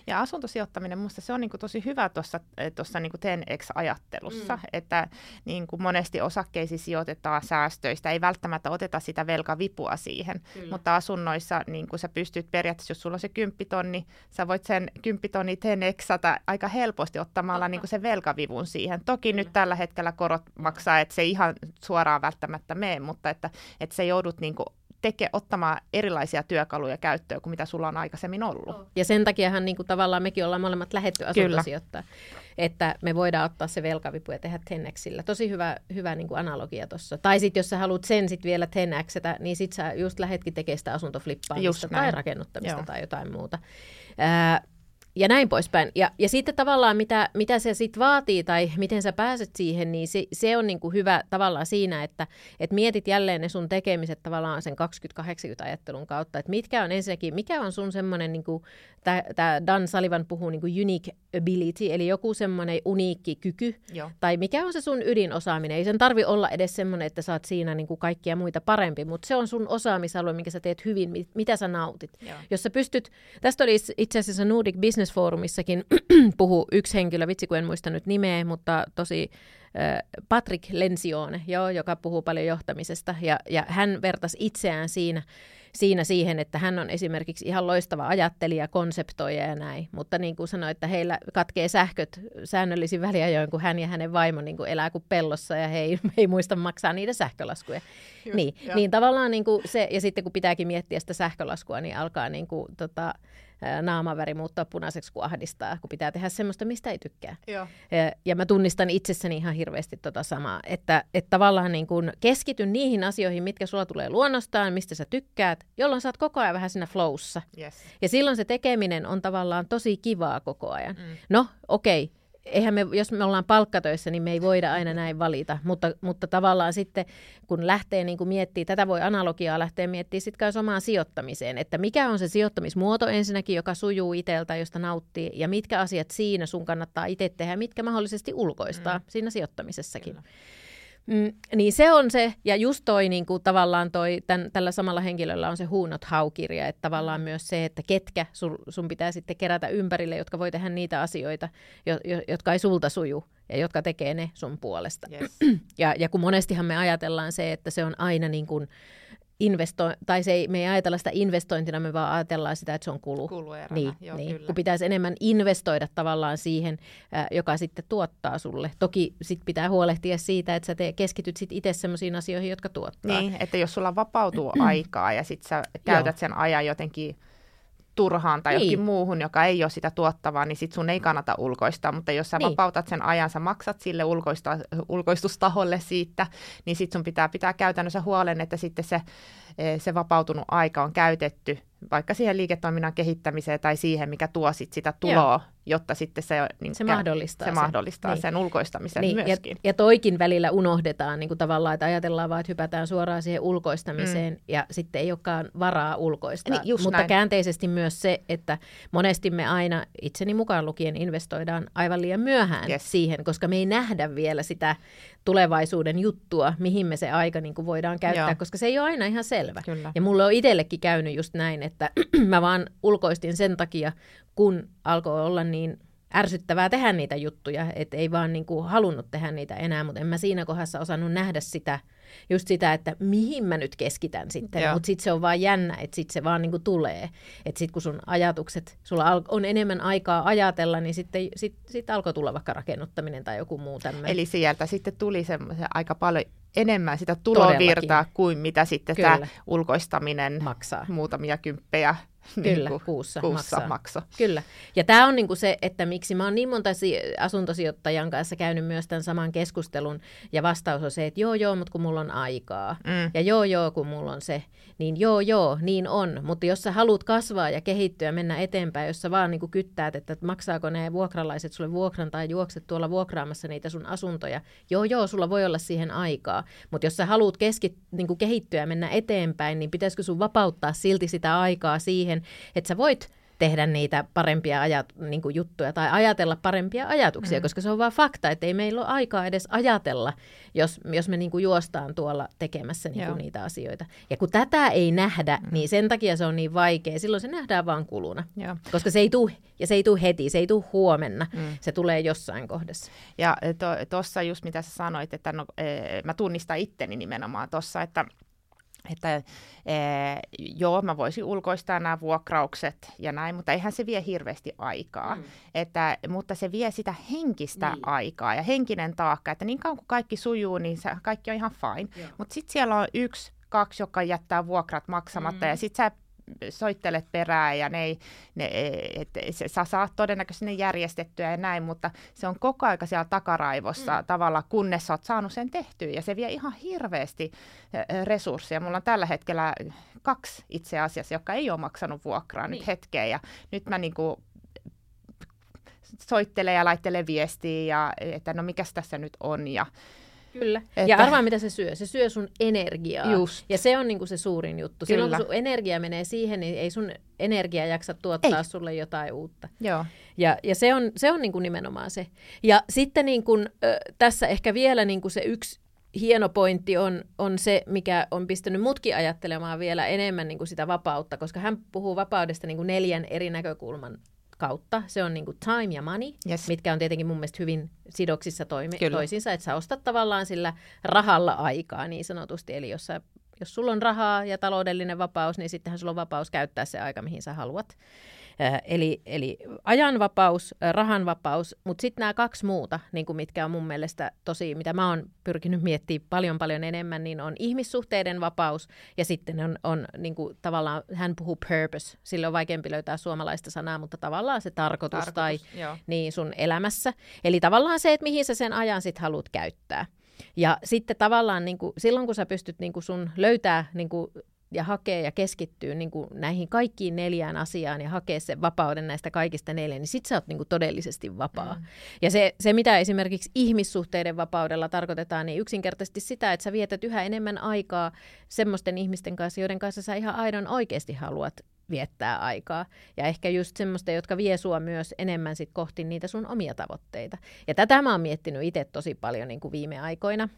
Speaker 1: Ja asuntosijoittaminen, minusta se on niin kuin tosi hyvä tuossa, tuossa niin 10x-ajattelussa, mm. että niin kuin monesti osakkeisiin sijoitetaan säästöistä, ei välttämättä oteta sitä velkavipua siihen, Kyllä. mutta asunnoissa niin kuin sä pystyt periaatteessa, jos sulla on se kymppitonni, sä voit sen kymppitonni 10x aika helposti ottamalla niin kuin sen velkavivun siihen. Toki Kyllä. nyt tällä hetkellä korot maksaa, että se ihan suoraan välttämättä mene, mutta että, että se joudut niin kuin teke, ottamaan erilaisia työkaluja käyttöön kuin mitä sulla on aikaisemmin ollut.
Speaker 2: Ja sen takiahan niin kuin tavallaan mekin ollaan molemmat lähetty asuntosijoittaa, että me voidaan ottaa se velkavipu ja tehdä 10 Tosi hyvä, hyvä niin kuin analogia tuossa. Tai sitten jos sä haluat sen sitten vielä 10 niin sitten sä just lähetkin tekemään sitä asuntoflippaamista tai rakennuttamista Joo. tai jotain muuta. Ää, ja näin poispäin. Ja, ja sitten tavallaan, mitä, mitä se sitten vaatii tai miten sä pääset siihen, niin se, se on niinku hyvä tavallaan siinä, että et mietit jälleen ne sun tekemiset tavallaan sen 20-80-ajattelun kautta, että mitkä on ensinnäkin, mikä on sun semmoinen, niinku, tämä Dan Sullivan puhuu niinku unique ability, eli joku semmoinen uniikki kyky,
Speaker 1: Joo.
Speaker 2: tai mikä on se sun ydinosaaminen. Ei sen tarvi olla edes semmoinen, että sä oot siinä niinku kaikkia muita parempi, mutta se on sun osaamisalue, minkä sä teet hyvin, mit, mitä sä nautit.
Speaker 1: Joo.
Speaker 2: Jos sä pystyt, tästä oli itse asiassa Nordic Business Business Forumissakin puhu yksi henkilö, vitsi kun en muista nyt nimeä, mutta tosi Patrick Lensione, joo, joka puhuu paljon johtamisesta, ja, ja hän vertasi itseään siinä, siinä siihen, että hän on esimerkiksi ihan loistava ajattelija, konseptoija ja näin, mutta niin kuin sanoi, että heillä katkee sähköt säännöllisin väliajoin, kun hän ja hänen vaimo niin kuin elää kuin pellossa ja he ei, he ei muista maksaa niitä sähkölaskuja. Just, niin, niin tavallaan niin kuin se, ja sitten kun pitääkin miettiä sitä sähkölaskua, niin alkaa niin kuin, tota, naamaväri muuttaa punaiseksi, kun ahdistaa, kun pitää tehdä semmoista, mistä ei tykkää.
Speaker 1: Joo.
Speaker 2: Ja, mä tunnistan itsessäni ihan hirveästi tota samaa, että, että tavallaan niin kun keskityn niihin asioihin, mitkä sulla tulee luonnostaan, mistä sä tykkäät, jolloin sä oot koko ajan vähän siinä flowssa.
Speaker 1: Yes.
Speaker 2: Ja silloin se tekeminen on tavallaan tosi kivaa koko ajan. Mm. No, okei, okay eihän me, jos me ollaan palkkatöissä, niin me ei voida aina näin valita, mutta, mutta tavallaan sitten, kun lähtee niin miettimään, tätä voi analogiaa lähteä miettimään sitten myös omaan sijoittamiseen, että mikä on se sijoittamismuoto ensinnäkin, joka sujuu itseltä, josta nauttii, ja mitkä asiat siinä sun kannattaa itse tehdä, mitkä mahdollisesti ulkoistaa mm. siinä sijoittamisessakin. Kyllä. Mm, niin se on se, ja just toi niin kuin, tavallaan toi, tämän, tällä samalla henkilöllä on se Huunot haukirja, että tavallaan mm. myös se, että ketkä sun, sun pitää sitten kerätä ympärille, jotka voi tehdä niitä asioita, jo, jo, jotka ei sulta suju, ja jotka tekee ne sun puolesta.
Speaker 1: Yes.
Speaker 2: ja, ja kun monestihan me ajatellaan se, että se on aina niin kuin, investo- tai se ei, me ei ajatella sitä investointina, me vaan ajatellaan sitä, että se on kulu.
Speaker 1: Kulueränä,
Speaker 2: niin,
Speaker 1: joo,
Speaker 2: niin.
Speaker 1: kyllä.
Speaker 2: Kun pitäisi enemmän investoida tavallaan siihen, äh, joka sitten tuottaa sulle. Toki sit pitää huolehtia siitä, että sä te, keskityt sit itse sellaisiin asioihin, jotka tuottaa.
Speaker 1: Niin, että jos sulla vapautuu aikaa ja sit sä käytät sen ajan jotenkin turhaan tai niin. johonkin muuhun, joka ei ole sitä tuottavaa, niin sit sun ei kannata ulkoistaa. Mutta jos sä niin. vapautat sen ajan, sä maksat sille ulkoista, ulkoistustaholle siitä, niin sit sun pitää pitää käytännössä huolen, että sitten se se vapautunut aika on käytetty vaikka siihen liiketoiminnan kehittämiseen tai siihen, mikä tuo sit sitä tuloa, Joo. jotta sitten se,
Speaker 2: niin, se mahdollistaa,
Speaker 1: se
Speaker 2: sen.
Speaker 1: mahdollistaa niin. sen ulkoistamisen
Speaker 2: niin.
Speaker 1: myöskin.
Speaker 2: Ja, ja toikin välillä unohdetaan niin kuin tavallaan, että ajatellaan vaan, että hypätään suoraan siihen ulkoistamiseen mm. ja sitten ei olekaan varaa ulkoistaa.
Speaker 1: Niin,
Speaker 2: Mutta
Speaker 1: näin.
Speaker 2: käänteisesti myös se, että monesti me aina itseni mukaan lukien investoidaan aivan liian myöhään yes. siihen, koska me ei nähdä vielä sitä tulevaisuuden juttua, mihin me se aika niin kuin voidaan käyttää, Joo. koska se ei ole aina ihan selvä.
Speaker 1: Kyllä.
Speaker 2: Ja mulle on itsellekin käynyt just näin, että mä vaan ulkoistin sen takia, kun alkoi olla niin ärsyttävää tehdä niitä juttuja, että ei vaan niin kuin halunnut tehdä niitä enää, mutta en mä siinä kohdassa osannut nähdä sitä, just sitä, että mihin mä nyt keskitän sitten, mutta sitten se on vaan jännä, että sitten se vaan niin kuin tulee, että sitten kun sun ajatukset, sulla on enemmän aikaa ajatella, niin sitten sit, sit alkoi tulla vaikka rakennuttaminen tai joku muu tämmöinen.
Speaker 1: Eli sieltä sitten tuli se aika paljon enemmän sitä tulovirtaa Todellakin. kuin mitä sitten Kyllä. tämä ulkoistaminen
Speaker 2: maksaa.
Speaker 1: Muutamia kymppejä
Speaker 2: Kyllä, niin kuussa,
Speaker 1: kuussa maksaa. makso.
Speaker 2: Kyllä. Ja tämä on niinku se, että miksi mä oon niin monta asuntosijoittajan kanssa käynyt myös tämän saman keskustelun, ja vastaus on se, että joo joo, mutta kun mulla on aikaa, mm. ja joo joo, kun mulla on se, niin joo joo, niin on. Mutta jos sä haluat kasvaa ja kehittyä, mennä eteenpäin, jos sä vaan niinku kyttäät, että maksaako ne vuokralaiset sulle vuokran tai juokset tuolla vuokraamassa niitä sun asuntoja, joo joo, sulla voi olla siihen aikaa. Mutta jos sä haluat keskit, niinku kehittyä ja mennä eteenpäin, niin pitäisikö sun vapauttaa silti sitä aikaa siihen, siihen, että sä voit tehdä niitä parempia ajat, niin kuin juttuja tai ajatella parempia ajatuksia, mm. koska se on vaan fakta, että ei meillä ole aikaa edes ajatella, jos, jos me niin kuin juostaan tuolla tekemässä niin kuin niitä asioita. Ja kun tätä ei nähdä, mm. niin sen takia se on niin vaikea. Silloin se nähdään vaan kuluna, Joo. koska se ei tule, ja se ei tule heti, se ei tule huomenna, mm. se tulee jossain kohdassa.
Speaker 1: Ja tuossa to, just mitä sä sanoit, että no, e, mä tunnistan itteni nimenomaan tuossa, että että ee, joo, mä voisin ulkoistaa nämä vuokraukset ja näin, mutta eihän se vie hirveästi aikaa. Mm. Että, mutta se vie sitä henkistä niin. aikaa ja henkinen taakka, että niin kauan kuin kaikki sujuu, niin se, kaikki on ihan fine. Mutta sitten siellä on yksi, kaksi, joka jättää vuokrat maksamatta mm. ja sitten sä soittelet perään ja ne ei, ne, et, se, sä saat todennäköisesti ne järjestettyä ja näin, mutta se on koko aika siellä takaraivossa mm. tavalla, kunnes sä oot saanut sen tehtyä ja se vie ihan hirveästi resursseja. Mulla on tällä hetkellä kaksi itse asiassa, jotka ei ole maksanut vuokraa niin. nyt hetkeen ja nyt mä niinku soittelen ja laittelen viestiä ja että no mikäs tässä nyt on ja
Speaker 2: Kyllä. Että... Ja arvaa, mitä se syö. Se syö sun energiaa. Just. Ja se on niinku se suurin juttu. Kyllä. Silloin, kun sun energia menee siihen, niin ei sun energia jaksa tuottaa ei. sulle jotain uutta.
Speaker 1: Joo.
Speaker 2: Ja, ja se on, se on niinku nimenomaan se. Ja sitten niinku, ö, tässä ehkä vielä niinku se yksi hieno pointti on, on se, mikä on pistänyt mutkin ajattelemaan vielä enemmän niin kuin sitä vapautta, koska hän puhuu vapaudesta niin kuin neljän eri näkökulman kautta. Se on niin kuin time ja money, yes. mitkä on tietenkin mun mielestä hyvin sidoksissa toimi, toisiinsa, että sä ostat tavallaan sillä rahalla aikaa niin sanotusti. Eli jos, sä, jos sulla on rahaa ja taloudellinen vapaus, niin sittenhän sulla on vapaus käyttää se aika, mihin sä haluat. Eli, eli ajanvapaus, rahanvapaus, mutta sitten nämä kaksi muuta, niin kuin mitkä on mun mielestä tosi, mitä mä oon pyrkinyt miettimään paljon paljon enemmän, niin on ihmissuhteiden vapaus ja sitten on, on niin kuin, tavallaan, hän puhuu purpose, sillä on vaikeampi löytää suomalaista sanaa, mutta tavallaan se tarkoitus, tarkoitus tai niin sun elämässä. Eli tavallaan se, että mihin sä sen ajan sitten haluat käyttää. Ja sitten tavallaan niin kuin, silloin, kun sä pystyt niin kuin sun löytää niin kuin, ja hakee ja keskittyy niin kuin näihin kaikkiin neljään asiaan ja hakee sen vapauden näistä kaikista neljä, niin sit sä oot niin kuin todellisesti vapaa. Mm. Ja se, se, mitä esimerkiksi ihmissuhteiden vapaudella tarkoitetaan, niin yksinkertaisesti sitä, että sä vietät yhä enemmän aikaa semmoisten ihmisten kanssa, joiden kanssa sä ihan aidon oikeasti haluat viettää aikaa. Ja ehkä just semmoista, jotka vie sua myös enemmän sit kohti niitä sun omia tavoitteita. Ja tätä mä oon miettinyt itse tosi paljon niin kuin viime aikoina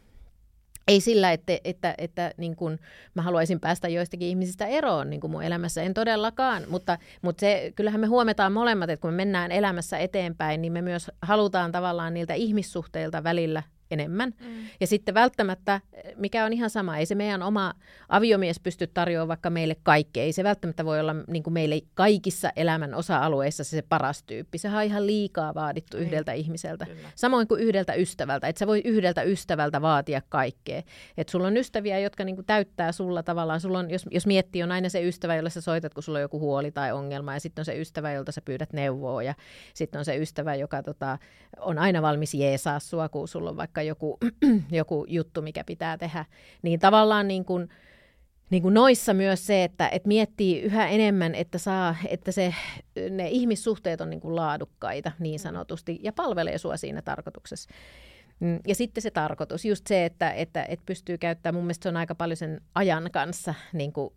Speaker 2: ei sillä, että, että, että, niin kun mä haluaisin päästä joistakin ihmisistä eroon niin kuin mun elämässä, en todellakaan, mutta, mutta se, kyllähän me huomataan molemmat, että kun me mennään elämässä eteenpäin, niin me myös halutaan tavallaan niiltä ihmissuhteilta välillä enemmän. Mm. Ja sitten välttämättä, mikä on ihan sama, ei se meidän oma aviomies pysty tarjoamaan vaikka meille kaikkea. Ei se välttämättä voi olla niin kuin meille kaikissa elämän osa-alueissa se, se paras tyyppi. Sehän on ihan liikaa vaadittu niin. yhdeltä ihmiseltä. Kyllä. Samoin kuin yhdeltä ystävältä. Että sä voi yhdeltä ystävältä vaatia kaikkea. Että sulla on ystäviä, jotka niin kuin täyttää sulla tavallaan. Sulla on, jos, jos miettii, on aina se ystävä, jolle sä soitat, kun sulla on joku huoli tai ongelma. Ja sitten on se ystävä, jolta sä pyydät neuvoa. Ja sitten on se ystävä, joka tota, on aina valmis jeesaa sua, kun sulla on vaikka joku, joku juttu, mikä pitää tehdä, niin tavallaan niin kuin, niin kuin noissa myös se, että, että miettii yhä enemmän, että, saa, että se, ne ihmissuhteet on niin kuin laadukkaita niin sanotusti ja palvelee sua siinä tarkoituksessa. Mm, ja sitten se tarkoitus, just se, että, että, että pystyy käyttämään, mun mielestä se on aika paljon sen ajan kanssa niin kuin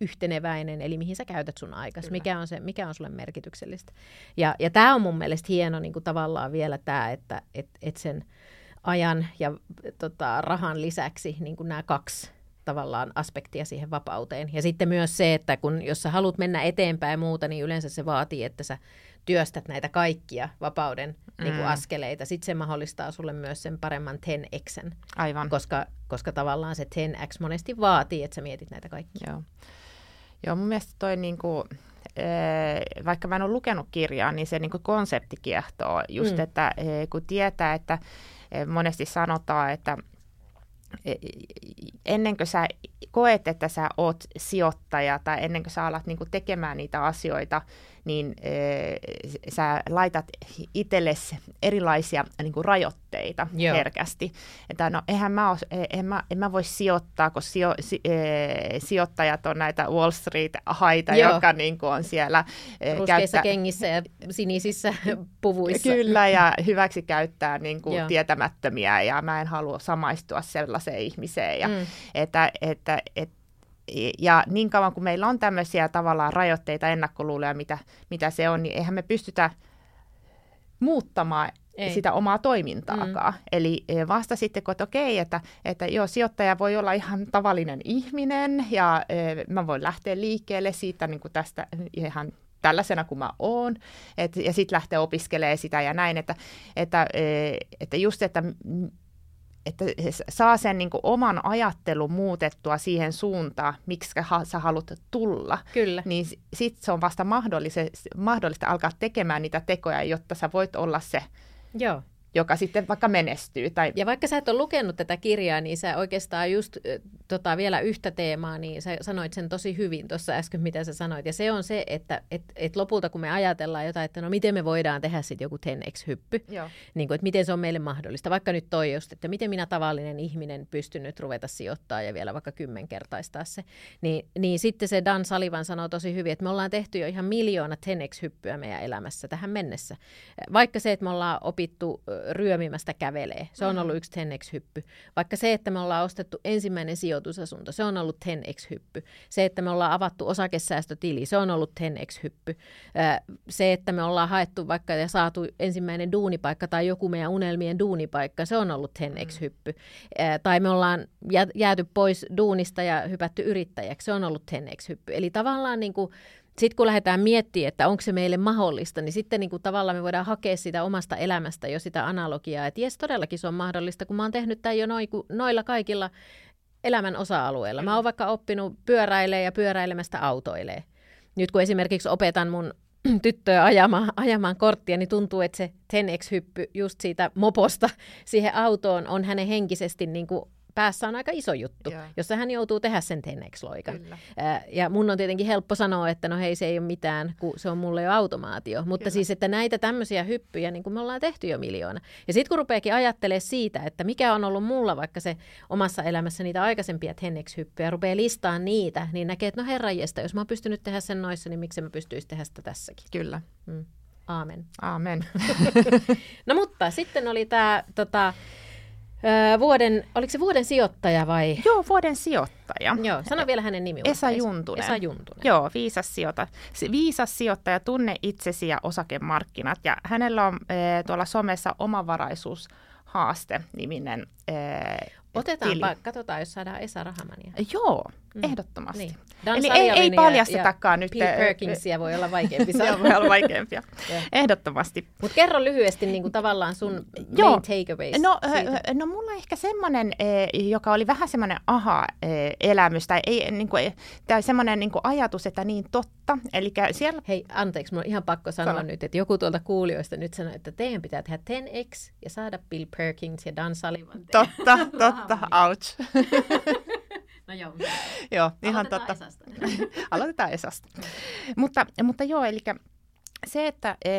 Speaker 2: yhteneväinen, eli mihin sä käytät sun aikas, mikä on, se, mikä on sulle merkityksellistä. Ja, ja tämä on mun mielestä hieno niin kuin tavallaan vielä tämä, että et, et sen ajan ja tota, rahan lisäksi niin kuin nämä kaksi tavallaan aspektia siihen vapauteen. Ja sitten myös se, että kun, jos sä haluat mennä eteenpäin ja muuta, niin yleensä se vaatii, että sä työstät näitä kaikkia vapauden mm. niin kuin askeleita. Sitten se mahdollistaa sulle myös sen paremman 10x.
Speaker 1: Aivan.
Speaker 2: Koska, koska tavallaan se 10x monesti vaatii, että sä mietit näitä kaikkia.
Speaker 1: Joo, Joo mun mielestä toi niin kuin, vaikka mä en ole lukenut kirjaa, niin se niin kuin konsepti kiehtoo. Just, mm. että kun tietää, että monesti sanotaan, että E, ennen kuin sä koet, että sä oot sijoittaja tai ennen kuin sä alat niin kuin tekemään niitä asioita, niin e, sä laitat itsellesi erilaisia niin kuin rajoitteita Joo. herkästi. Että no, eihän mä, os, e, en, mä, en mä voi sijoittaa, kun sijo, si, e, sijoittajat on näitä Wall Street-haita, Joo. jotka niin kuin on siellä...
Speaker 2: E, Ruskeissa käyttä... kengissä ja sinisissä puvuissa.
Speaker 1: Kyllä, ja hyväksi käyttää niin kuin tietämättömiä, ja mä en halua samaistua sellaiseen ihmiseen. Ja, mm. että, että, että ja niin kauan kuin meillä on tämmöisiä tavallaan rajoitteita, ennakkoluuloja, mitä, mitä se on, niin eihän me pystytä muuttamaan ei. sitä omaa toimintaakaan. Mm. Eli e, vasta sitten, kun että okei, että, että joo, sijoittaja voi olla ihan tavallinen ihminen ja e, mä voin lähteä liikkeelle siitä niin kuin tästä ihan tällaisena kuin mä oon, et, ja sitten lähteä opiskelemaan sitä ja näin, että, että, e, että just, että että saa sen niin oman ajattelun muutettua siihen suuntaan, miksi sä haluat tulla.
Speaker 2: Kyllä.
Speaker 1: Niin sitten se on vasta mahdollista, mahdollista alkaa tekemään niitä tekoja, jotta sä voit olla se
Speaker 2: Joo
Speaker 1: joka sitten vaikka menestyy. Tai...
Speaker 2: Ja vaikka sä et ole lukenut tätä kirjaa, niin sä oikeastaan just tota, vielä yhtä teemaa, niin sä sanoit sen tosi hyvin tuossa äsken, mitä sä sanoit. Ja se on se, että et, et lopulta kun me ajatellaan jotain, että no miten me voidaan tehdä sitten joku 10x-hyppy, niin kuin, että miten se on meille mahdollista. Vaikka nyt toi just, että miten minä tavallinen ihminen pystyn nyt ruveta sijoittaa ja vielä vaikka kymmenkertaistaa se. Niin, niin sitten se Dan Salivan sanoo tosi hyvin, että me ollaan tehty jo ihan miljoona 10x-hyppyä meidän elämässä tähän mennessä. Vaikka se, että me ollaan opittu ryömimästä kävelee. Se on mm. ollut yksi 10x-hyppy. Vaikka se, että me ollaan ostettu ensimmäinen sijoitusasunto, se on ollut 10x-hyppy. Se, että me ollaan avattu osakesäästötili, se on ollut 10x-hyppy. Se, että me ollaan haettu vaikka ja saatu ensimmäinen duunipaikka tai joku meidän unelmien duunipaikka, se on ollut 10x-hyppy. Tai me ollaan jääty pois duunista ja hypätty yrittäjäksi, se on ollut 10x-hyppy. Eli tavallaan niin kuin sitten kun lähdetään miettimään, että onko se meille mahdollista, niin sitten niin kuin tavallaan me voidaan hakea sitä omasta elämästä jo sitä analogiaa, että jes, todellakin se on mahdollista, kun mä oon tehnyt tämän jo noiku, noilla kaikilla elämän osa-alueilla. Mä oon vaikka oppinut pyöräilee ja pyöräilemästä autoilee. Nyt kun esimerkiksi opetan mun tyttöä ajamaan, ajamaan korttia, niin tuntuu, että se 10x-hyppy just siitä moposta siihen autoon on hänen henkisesti niin kuin päässä on aika iso juttu, Joo. jossa hän joutuu tehdä sen tennex-loikan. Ja mun on tietenkin helppo sanoa, että no hei, se ei ole mitään, kun se on mulle jo automaatio. Mutta Kyllä. siis, että näitä tämmöisiä hyppyjä, niin kuin me ollaan tehty jo miljoona. Ja sitten kun rupeakin ajattelemaan siitä, että mikä on ollut mulla vaikka se omassa elämässä niitä aikaisempia tennex-hyppyjä, rupeaa listaan niitä, niin näkee, että no herranjesta, jos mä oon pystynyt tehdä sen noissa, niin miksi mä pystyisin tehdä sitä tässäkin.
Speaker 1: Kyllä.
Speaker 2: Mm. Aamen.
Speaker 1: Aamen.
Speaker 2: no mutta sitten oli tämä tota, Öö, vuoden, oliko se vuoden sijoittaja vai?
Speaker 1: Joo, vuoden sijoittaja.
Speaker 2: Joo, sano vielä hänen nimi.
Speaker 1: Esa Juntunen.
Speaker 2: Esa Juntunen.
Speaker 1: Joo, viisas, sijoita, viisas sijoittaja, tunne itsesi ja osakemarkkinat. Ja hänellä on e, tuolla somessa omavaraisuus haaste-niminen
Speaker 2: e, Otetaanpa, tili. katsotaan, jos saadaan Esa Rahamania.
Speaker 1: Joo, mm. ehdottomasti. Niin. Eli ei, ei paljastetakaan nyt.
Speaker 2: Bill Perkinsia voi olla vaikeampi sanoa.
Speaker 1: voi olla vaikeampia, ehdottomasti.
Speaker 2: Mutta kerro lyhyesti niin kuin tavallaan sun Joo. main takeaways
Speaker 1: no, no mulla ehkä semmoinen, joka oli vähän semmoinen aha-elämys, tai, ei, niin kuin, tai semmoinen niin kuin ajatus, että niin totta. Eli siellä...
Speaker 2: Hei, anteeksi, mulla on ihan pakko sanoa Sano. nyt, että joku tuolta kuulijoista nyt sanoi, että teidän pitää tehdä 10x ja saada Bill Perkins ja Dan Sullivan.
Speaker 1: Totta, totta, ouch.
Speaker 2: No joo.
Speaker 1: joo, ihan
Speaker 2: totta.
Speaker 1: Esasta. Aloitetaan Esasta. mutta, mutta joo, eli se, että, e,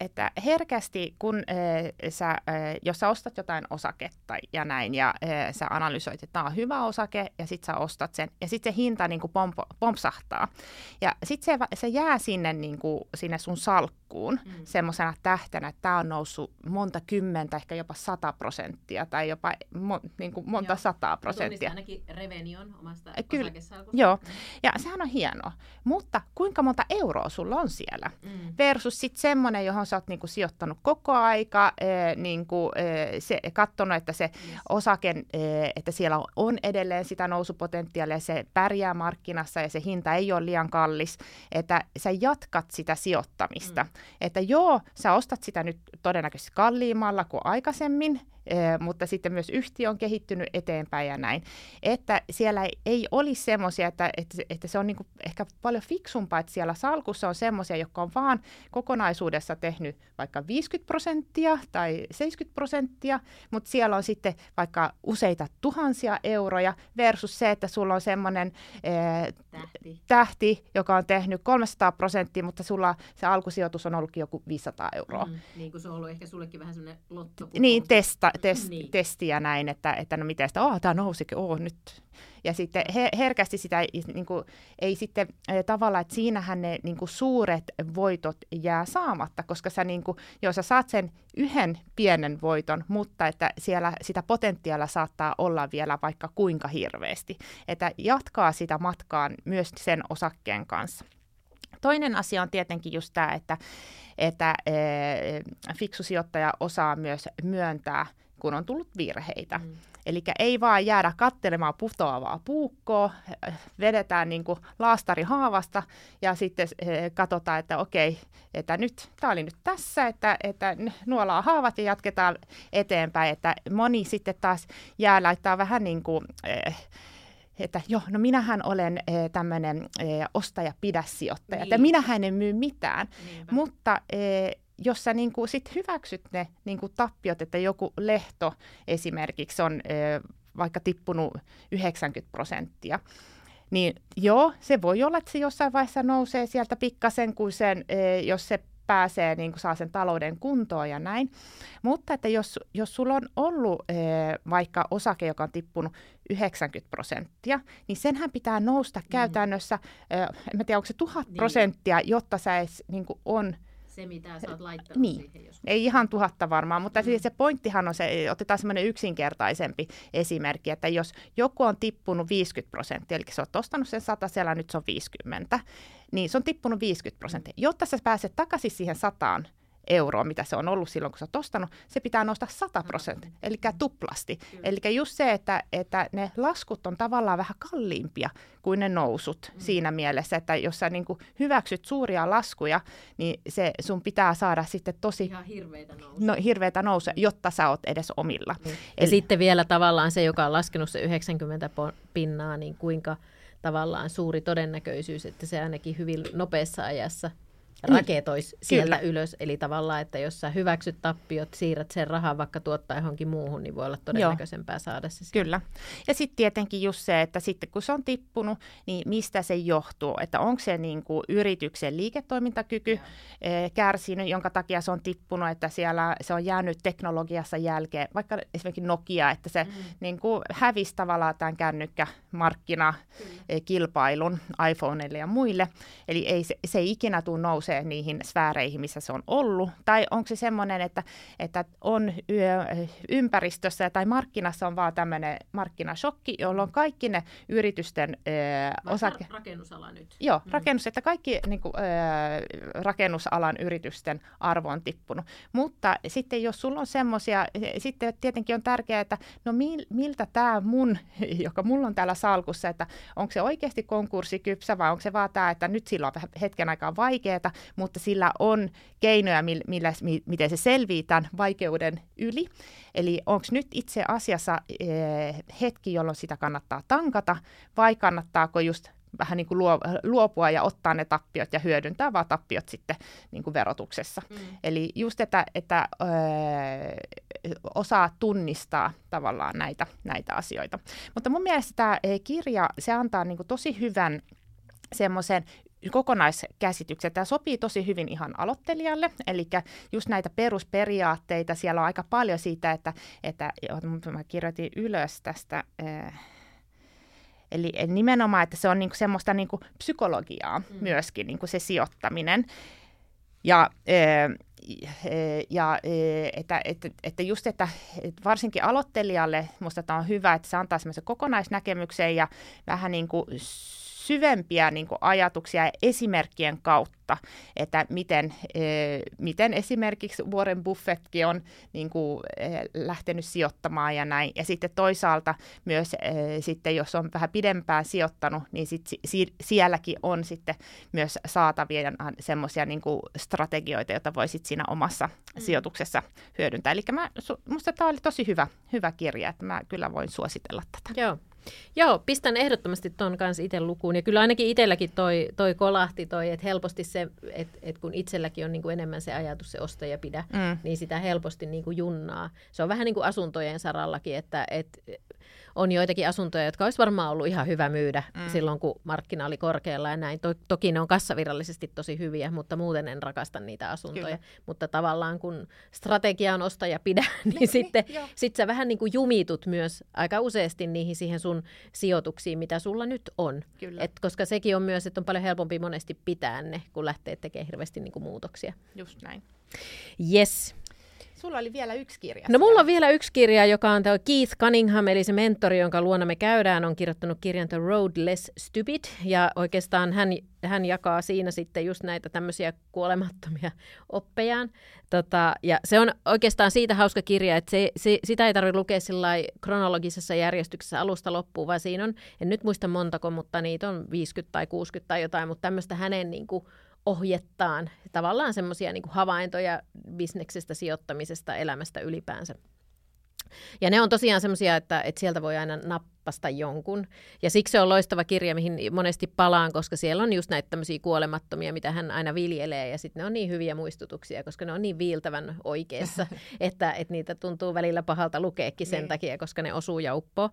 Speaker 1: että herkästi, kun e, sä, e, jos sä ostat jotain osaketta ja näin, ja sä analysoit, että tämä on hyvä osake, ja sitten sä ostat sen, ja sitten se hinta niin kuin pompo, pompsahtaa. Ja sitten se, se jää sinne, niin kuin, sinne sun salkkuun mm. semmoisena tähtenä, että tämä on noussut monta kymmentä, ehkä jopa sata prosenttia, tai jopa mo, niin kuin monta Joo. sataa prosenttia.
Speaker 2: ainakin Revenion omasta
Speaker 1: Kyllä. Joo, mm. ja sehän on hienoa. Mutta kuinka monta euroa sulla on siellä? Mm versus sitten semmoinen, johon sä oot niinku sijoittanut koko aika, ee, niinku, ee, se, katsonut, että se yes. osake, että siellä on edelleen sitä nousupotentiaalia, se pärjää markkinassa ja se hinta ei ole liian kallis, että sä jatkat sitä sijoittamista. Mm. Että joo, sä ostat sitä nyt todennäköisesti kalliimmalla kuin aikaisemmin, mutta sitten myös yhtiö on kehittynyt eteenpäin ja näin. Että siellä ei olisi semmoisia, että, että, että se on niin ehkä paljon fiksumpaa, että siellä salkussa on semmoisia, jotka on vaan kokonaisuudessa tehnyt vaikka 50 prosenttia tai 70 prosenttia, mutta siellä on sitten vaikka useita tuhansia euroja versus se, että sulla on semmoinen tähti. tähti, joka on tehnyt 300 prosenttia, mutta sulla se alkusijoitus on ollutkin joku 500 euroa. Mm,
Speaker 2: niin kuin se on ollut ehkä sullekin vähän semmoinen lotto.
Speaker 1: Niin, testa, test, niin. testiä näin, että, että no miten sitä, oh, tämä nousikin, oh, nyt. Ja sitten he, herkästi sitä niin kuin, ei sitten tavallaan, että siinähän ne niin kuin, suuret voitot jää saamatta, koska sä, niin kuin, jos sä saat sen yhden pienen voiton, mutta että siellä sitä potentiaalia saattaa olla vielä vaikka kuinka hirveästi, että jatkaa sitä matkaa myös sen osakkeen kanssa. Toinen asia on tietenkin just tämä, että, että e, fiksu sijoittaja osaa myös myöntää kun on tullut virheitä. Mm. Eli ei vaan jäädä kattelemaan putoavaa puukkoa, vedetään niin kuin laastari haavasta ja sitten eh, katsotaan, että okei, että nyt tämä oli nyt tässä, että, että nuolaa haavat ja jatketaan eteenpäin. Että moni sitten taas jää laittaa vähän niin kuin, eh, että joo, no minähän olen tämmöinen ostaja-pidä-sijoittaja, niin. että minähän en myy mitään. Niinpä. Mutta jos sä niin kuin sit hyväksyt ne niin kuin tappiot, että joku lehto esimerkiksi on vaikka tippunut 90 prosenttia, niin joo, se voi olla, että se jossain vaiheessa nousee sieltä pikkasen, kun sen, jos se pääsee, niin kuin saa sen talouden kuntoon ja näin. Mutta että jos, jos sulla on ollut vaikka osake, joka on tippunut 90 prosenttia, niin senhän pitää nousta mm. käytännössä, e, en tiedä onko se tuhat niin. prosenttia, jotta sä edes niin kuin on
Speaker 2: se, mitä sä oot laittanut
Speaker 1: niin.
Speaker 2: siihen. Jos...
Speaker 1: Ei ihan tuhatta varmaan, mutta mm. siis se pointtihan on se, otetaan semmoinen yksinkertaisempi esimerkki, että jos joku on tippunut 50 prosenttia, eli sä oot ostanut sen 100, siellä nyt se on 50, niin se on tippunut 50 prosenttia. Jotta sä pääset takaisin siihen sataan, euroa, mitä se on ollut silloin, kun sä oot ostanut, se pitää nostaa 100 prosenttia, eli tuplasti. Eli just se, että, että ne laskut on tavallaan vähän kalliimpia kuin ne nousut mm. siinä mielessä, että jos sä niin kuin hyväksyt suuria laskuja, niin se sun pitää saada sitten tosi...
Speaker 2: Ihan hirveitä nousuja.
Speaker 1: No, hirveitä nousuja, jotta sä oot edes omilla. Mm.
Speaker 2: Ja Eli... sitten vielä tavallaan se, joka on laskenut se 90 pinnaa, niin kuinka tavallaan suuri todennäköisyys, että se ainakin hyvin nopeassa ajassa. Raketoisi sieltä Kyllä. ylös. Eli tavallaan, että jos sä hyväksyt tappiot, siirrät sen rahan vaikka tuottaa johonkin muuhun, niin voi olla todennäköisempää Joo. saada se.
Speaker 1: Sieltä. Kyllä. Ja sitten tietenkin just se, että sitten kun se on tippunut, niin mistä se johtuu? Että onko se niin kuin yrityksen liiketoimintakyky Joo. Eh, kärsinyt, jonka takia se on tippunut, että siellä se on jäänyt teknologiassa jälkeen, vaikka esimerkiksi Nokia, että se mm. niin kuin hävisi tavallaan tämän kännykkämarkkina eh, kilpailun iPhoneille ja muille. Eli ei, se, se ei ikinä tule nousee nousee niihin sfääreihin, missä se on ollut? Tai onko se semmoinen, että, että on ympäristössä tai markkinassa on vaan tämmöinen markkinashokki, jolloin kaikki ne yritysten
Speaker 2: äh, osake... rakennusala nyt.
Speaker 1: Joo, mm. rakennus, että kaikki niin kuin, äh, rakennusalan yritysten arvo on tippunut. Mutta sitten jos sulla on semmoisia, sitten tietenkin on tärkeää, että no mil, miltä tämä mun, joka mulla on täällä salkussa, että onko se oikeasti konkurssikypsä vai onko se vaan tämä, että nyt sillä on vähän hetken aikaa vaikeaa, mutta sillä on keinoja, millä, miten se selvii tämän vaikeuden yli. Eli onko nyt itse asiassa eh, hetki, jolloin sitä kannattaa tankata, vai kannattaako just vähän niin kuin luopua ja ottaa ne tappiot ja hyödyntää vaan tappiot sitten niin kuin verotuksessa. Mm. Eli just, että, että ö, osaa tunnistaa tavallaan näitä, näitä asioita. Mutta mun mielestä tämä kirja, se antaa niin kuin tosi hyvän semmoisen kokonaiskäsityksen. Tämä sopii tosi hyvin ihan aloittelijalle, eli just näitä perusperiaatteita, siellä on aika paljon siitä, että, että mä kirjoitin ylös tästä, äh, Eli nimenomaan, että se on niinku semmoista niinku psykologiaa mm. myöskin niinku se sijoittaminen. Ja, ja että, että, että just, että varsinkin aloittelijalle minusta tämä on hyvä, että se antaa semmoisen kokonaisnäkemyksen ja vähän niin kuin syvempiä niin kuin ajatuksia esimerkkien kautta, että miten, e, miten esimerkiksi Warren Buffettkin on niin kuin, e, lähtenyt sijoittamaan ja näin. Ja sitten toisaalta myös e, sitten, jos on vähän pidempään sijoittanut, niin sit, si, sielläkin on sitten myös saatavia semmoisia niin strategioita, joita voisit siinä omassa mm. sijoituksessa hyödyntää. Eli minusta tämä oli tosi hyvä, hyvä kirja, että mä kyllä voin suositella tätä.
Speaker 2: Joo. Joo, pistän ehdottomasti ton kanssa itse lukuun. Ja kyllä ainakin itselläkin toi, toi kolahti toi, että helposti se, että et kun itselläkin on niinku enemmän se ajatus, se ostaja pidä, mm. niin sitä helposti niinku junnaa. Se on vähän niin kuin asuntojen sarallakin, että et, on joitakin asuntoja, jotka olisi varmaan ollut ihan hyvä myydä mm. silloin, kun markkina oli korkealla ja näin. To, toki ne on kassavirallisesti tosi hyviä, mutta muuten en rakasta niitä asuntoja. Kyllä. Mutta tavallaan kun strategia on ostaja pidä, niin, niin sitten sit sä vähän niin kuin jumitut myös aika useasti niihin siihen sun sijoituksiin, mitä sulla nyt on. Kyllä. Et koska sekin on myös, että on paljon helpompi monesti pitää ne, kun lähtee tekemään hirveästi niin kuin muutoksia.
Speaker 1: Just näin.
Speaker 2: Yes.
Speaker 1: Sulla oli vielä yksi kirja.
Speaker 2: No mulla on vielä yksi kirja, joka on tämä Keith Cunningham, eli se mentori, jonka luona me käydään, on kirjoittanut kirjan The Road Less Stupid. Ja oikeastaan hän, hän jakaa siinä sitten just näitä tämmöisiä kuolemattomia oppejaan. Tota, ja se on oikeastaan siitä hauska kirja, että se, se, sitä ei tarvitse lukea kronologisessa järjestyksessä alusta loppuun, vaan siinä on, en nyt muista montako, mutta niitä on 50 tai 60 tai jotain, mutta tämmöistä hänen niin kuin, ohjettaan tavallaan semmoisia niin havaintoja bisneksestä, sijoittamisesta, elämästä ylipäänsä. Ja ne on tosiaan semmoisia, että, että sieltä voi aina nappaa nappasta jonkun. Ja siksi se on loistava kirja, mihin monesti palaan, koska siellä on just näitä tämmöisiä kuolemattomia, mitä hän aina viljelee. Ja sitten ne on niin hyviä muistutuksia, koska ne on niin viiltävän oikeassa, että, että niitä tuntuu välillä pahalta lukeekin sen niin. takia, koska ne osuu ja uppoo.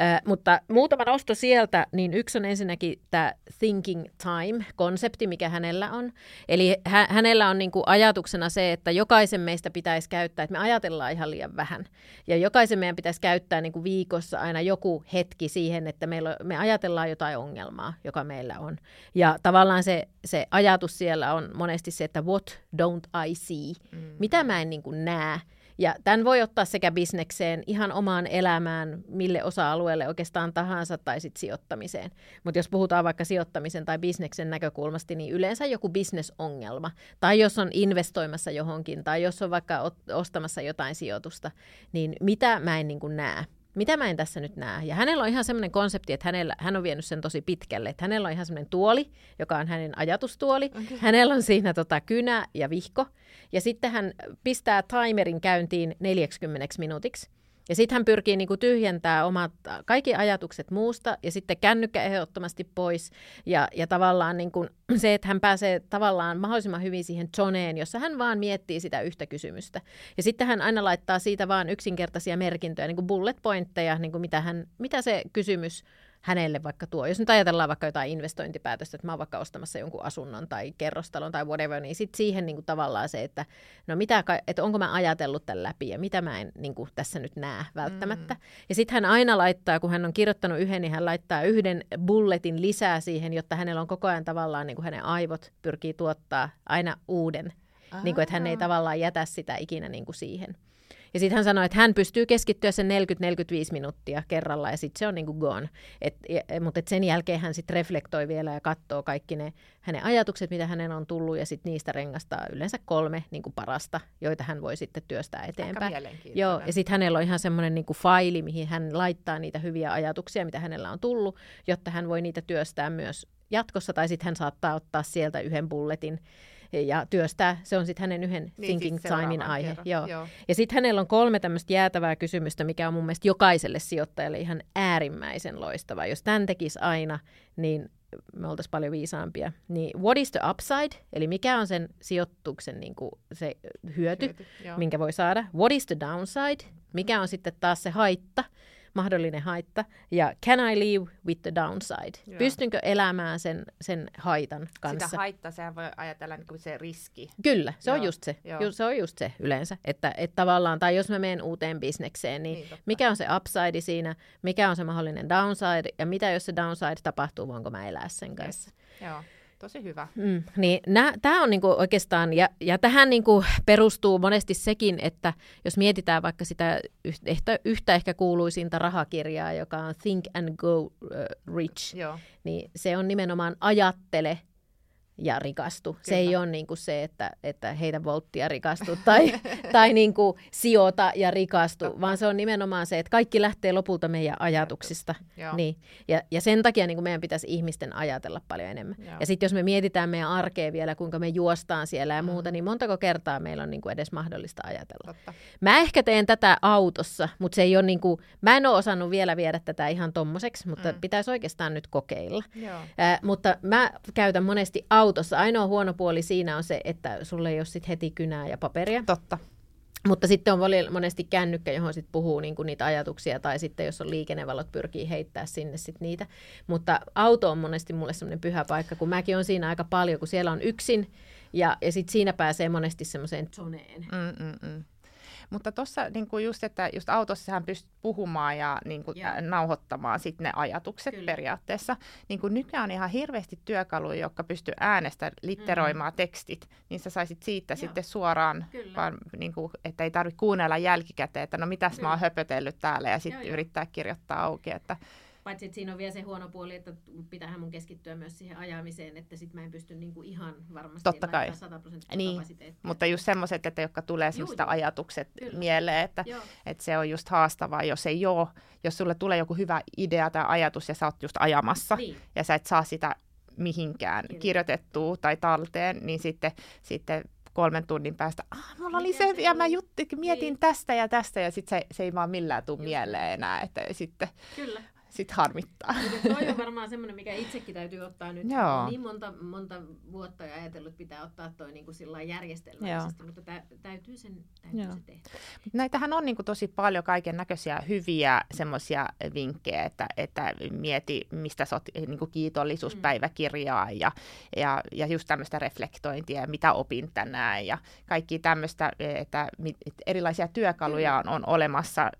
Speaker 2: Äh, mutta muutama nosto sieltä, niin yksi on ensinnäkin tämä thinking time-konsepti, mikä hänellä on. Eli hä- hänellä on niinku ajatuksena se, että jokaisen meistä pitäisi käyttää, että me ajatellaan ihan liian vähän. Ja jokaisen meidän pitäisi käyttää niinku viikossa aina joku hetki siihen, että meillä, me ajatellaan jotain ongelmaa, joka meillä on. Ja tavallaan se, se ajatus siellä on monesti se, että what don't I see? Mm. Mitä mä en niin kuin näe? Ja tämän voi ottaa sekä bisnekseen, ihan omaan elämään, mille osa-alueelle oikeastaan tahansa, tai sitten sijoittamiseen. Mutta jos puhutaan vaikka sijoittamisen tai bisneksen näkökulmasta, niin yleensä joku bisnesongelma. Tai jos on investoimassa johonkin, tai jos on vaikka ostamassa jotain sijoitusta, niin mitä mä en niin näe mitä mä en tässä nyt näe? Ja hänellä on ihan semmoinen konsepti, että hänellä, hän on vienyt sen tosi pitkälle. Että hänellä on ihan semmoinen tuoli, joka on hänen ajatustuoli. Okay. Hänellä on siinä tota, kynä ja vihko. Ja sitten hän pistää timerin käyntiin 40 minuutiksi. Ja sitten hän pyrkii niinku tyhjentää omat kaikki ajatukset muusta ja sitten kännykkä ehdottomasti pois. Ja, ja tavallaan niinku se, että hän pääsee tavallaan mahdollisimman hyvin siihen zoneen, jossa hän vaan miettii sitä yhtä kysymystä. Ja sitten hän aina laittaa siitä vaan yksinkertaisia merkintöjä, niin kuin bullet pointteja, niin kuin mitä, hän, mitä se kysymys hänelle vaikka tuo. Jos nyt ajatellaan vaikka jotain investointipäätöstä, että mä oon vaikka ostamassa jonkun asunnon tai kerrostalon tai whatever, niin sitten siihen niin kuin tavallaan se, että no mitä, että onko mä ajatellut tämän läpi ja mitä mä en niin kuin tässä nyt näe välttämättä. Mm. Ja sitten hän aina laittaa, kun hän on kirjoittanut yhden, niin hän laittaa yhden bulletin lisää siihen, jotta hänellä on koko ajan tavallaan, niin kuin hänen aivot pyrkii tuottaa aina uuden. Niin kuin, että hän ei tavallaan jätä sitä ikinä niin kuin siihen. Ja sitten hän sanoi, että hän pystyy keskittyä sen 40-45 minuuttia kerralla ja sitten se on niin kuin gone. Et, ja, mutta et sen jälkeen hän sitten reflektoi vielä ja katsoo kaikki ne hänen ajatukset, mitä hänen on tullut ja sitten niistä rengastaa yleensä kolme niin kuin parasta, joita hän voi sitten työstää eteenpäin. Joo, ja sitten hänellä on ihan semmoinen niin kuin faili, mihin hän laittaa niitä hyviä ajatuksia, mitä hänellä on tullut, jotta hän voi niitä työstää myös jatkossa, tai sitten hän saattaa ottaa sieltä yhden bulletin ja työstää. Se on sitten hänen yhden niin, thinking timein aihe. Joo. Joo. Ja sitten hänellä on kolme tämmöistä jäätävää kysymystä, mikä on mun mielestä jokaiselle sijoittajalle ihan äärimmäisen loistava. Jos tämän tekisi aina, niin me oltaisiin paljon viisaampia. Niin what is the upside, eli mikä on sen sijoituksen niin kuin se hyöty, hyöty minkä voi saada. What is the downside, mikä on sitten taas se haitta, mahdollinen haitta ja can I live with the downside?
Speaker 1: Joo.
Speaker 2: Pystynkö elämään sen, sen haitan kanssa?
Speaker 1: Sitä haittaa, sehän voi ajatella niin kuin se riski.
Speaker 2: Kyllä, se on
Speaker 1: Joo,
Speaker 2: just se.
Speaker 1: joo.
Speaker 2: Ju, se on just se yleensä, että, että tavallaan, tai jos mä menen uuteen bisnekseen, niin,
Speaker 1: Niin, totta.
Speaker 2: mikä on se upside siinä, mikä on se mahdollinen downside, ja mitä jos se downside tapahtuu, voinko mä elää sen kanssa.
Speaker 1: Joo, tosi hyvä.
Speaker 2: Mm, niin tämä on niinku oikeastaan, ja, ja tähän niinku perustuu monesti sekin, että jos mietitään vaikka sitä yhtä, yhtä ehkä kuuluisinta rahakirjaa, joka on Think and Go uh, Rich,
Speaker 1: Joo,
Speaker 2: niin se on nimenomaan ajattele ja rikastu. Kyllä. Se ei ole niin kuin se, että, että heitä volttia rikastu tai, tai niin kuin sijoita ja rikastu,
Speaker 1: Totta.
Speaker 2: vaan se on nimenomaan se, että kaikki lähtee lopulta meidän ajatuksista.
Speaker 1: Joo.
Speaker 2: Niin. Ja, ja sen takia niin kuin meidän pitäisi ihmisten ajatella paljon enemmän.
Speaker 1: Joo.
Speaker 2: Ja sitten jos me mietitään meidän arkea vielä, kuinka me juostaan siellä ja
Speaker 1: Mm.
Speaker 2: muuta, niin montako kertaa meillä on niin kuin edes mahdollista ajatella.
Speaker 1: totta.
Speaker 2: Mä ehkä teen tätä autossa, mutta se ei ole niin kuin, mä en ole osannut vielä viedä tätä ihan tommoseksi, mutta
Speaker 1: Mm.
Speaker 2: pitäisi oikeastaan nyt kokeilla.
Speaker 1: Joo.
Speaker 2: Ää, mutta mä käytän monesti autossa. Ainoa huono puoli siinä on se, että sulle ei ole sit heti kynää ja paperia.
Speaker 1: Totta.
Speaker 2: Mutta sitten on monesti kännykkä, johon sit puhuu niinku niitä ajatuksia, tai sitten jos on liikennevalot, pyrkii heittää sinne sit niitä. Mutta auto on monesti mulle semmoinen pyhä paikka, kun mäkin on siinä aika paljon, kun siellä on yksin, ja, ja sitten siinä pääsee monesti semmoiseen zoneen.
Speaker 1: Mm, mm, mm. Mutta tuossa niin just, että just autossa sähän pystyt puhumaan ja niin kuin,
Speaker 2: Joo.
Speaker 1: nauhoittamaan sit ne ajatukset
Speaker 2: Kyllä.
Speaker 1: Kyllä. periaatteessa. Niin kuin nykyään on ihan hirveästi työkaluja, jotka pystyy äänestä litteroimaan mm. tekstit, niin sä saisit siitä
Speaker 2: Joo.
Speaker 1: sitten suoraan,
Speaker 2: Kyllä.
Speaker 1: vaan, niin kuin, että ei tarvitse kuunnella jälkikäteen, että no mitäs mä oon
Speaker 2: Kyllä.
Speaker 1: höpötellyt täällä ja sitten yrittää kirjoittaa auki. Että,
Speaker 2: Paitsi, että siinä on vielä se huono puoli, että pitäähän mun keskittyä myös siihen ajamiseen, että sit mä en pysty niinku ihan varmasti
Speaker 1: Totta kai.
Speaker 2: laittamaan 100 prosenttia
Speaker 1: Niin,
Speaker 2: kapasiteettia.
Speaker 1: mutta just semmoiset, että jotka tulee semmoista ajatukset
Speaker 2: Kyllä.
Speaker 1: mieleen, että,
Speaker 2: Joo,
Speaker 1: että se on just haastavaa, jos ei ole, jos sulle tulee joku hyvä idea tai ajatus ja sä oot just ajamassa
Speaker 2: niin.
Speaker 1: ja sä et saa sitä mihinkään
Speaker 2: Kyllä.
Speaker 1: kirjoitettua tai talteen, niin sitten, sitten kolmen tunnin päästä, ah, mulla oli se, ja mä
Speaker 2: oli?"
Speaker 1: jutti, mietin
Speaker 2: Niin.
Speaker 1: tästä ja tästä, ja sitten se, se ei vaan millään tule
Speaker 2: Just
Speaker 1: mieleen enää, että sitten
Speaker 2: Kyllä.
Speaker 1: Sit harmittaa.
Speaker 2: Mutta toi on varmaan semmoinen, mikä itsekin täytyy ottaa nyt.
Speaker 1: Joo.
Speaker 2: Niin monta, monta vuotta ja ajatellut, että pitää ottaa toi niin kuin sillä lailla järjestelmällisesti, mutta tä, täytyy, sen, täytyy
Speaker 1: Joo.
Speaker 2: se tehdä.
Speaker 1: Mut Näitähän on niin kuin tosi paljon kaiken näköisiä hyviä semmoisia vinkkejä, että, että mieti, mistä sä oot niin kuin kiitollisuuspäiväkirjaa ja, ja, ja just tämmöistä reflektointia ja mitä opin tänään ja kaikki tämmöistä, että mit- että erilaisia työkaluja on, on olemassa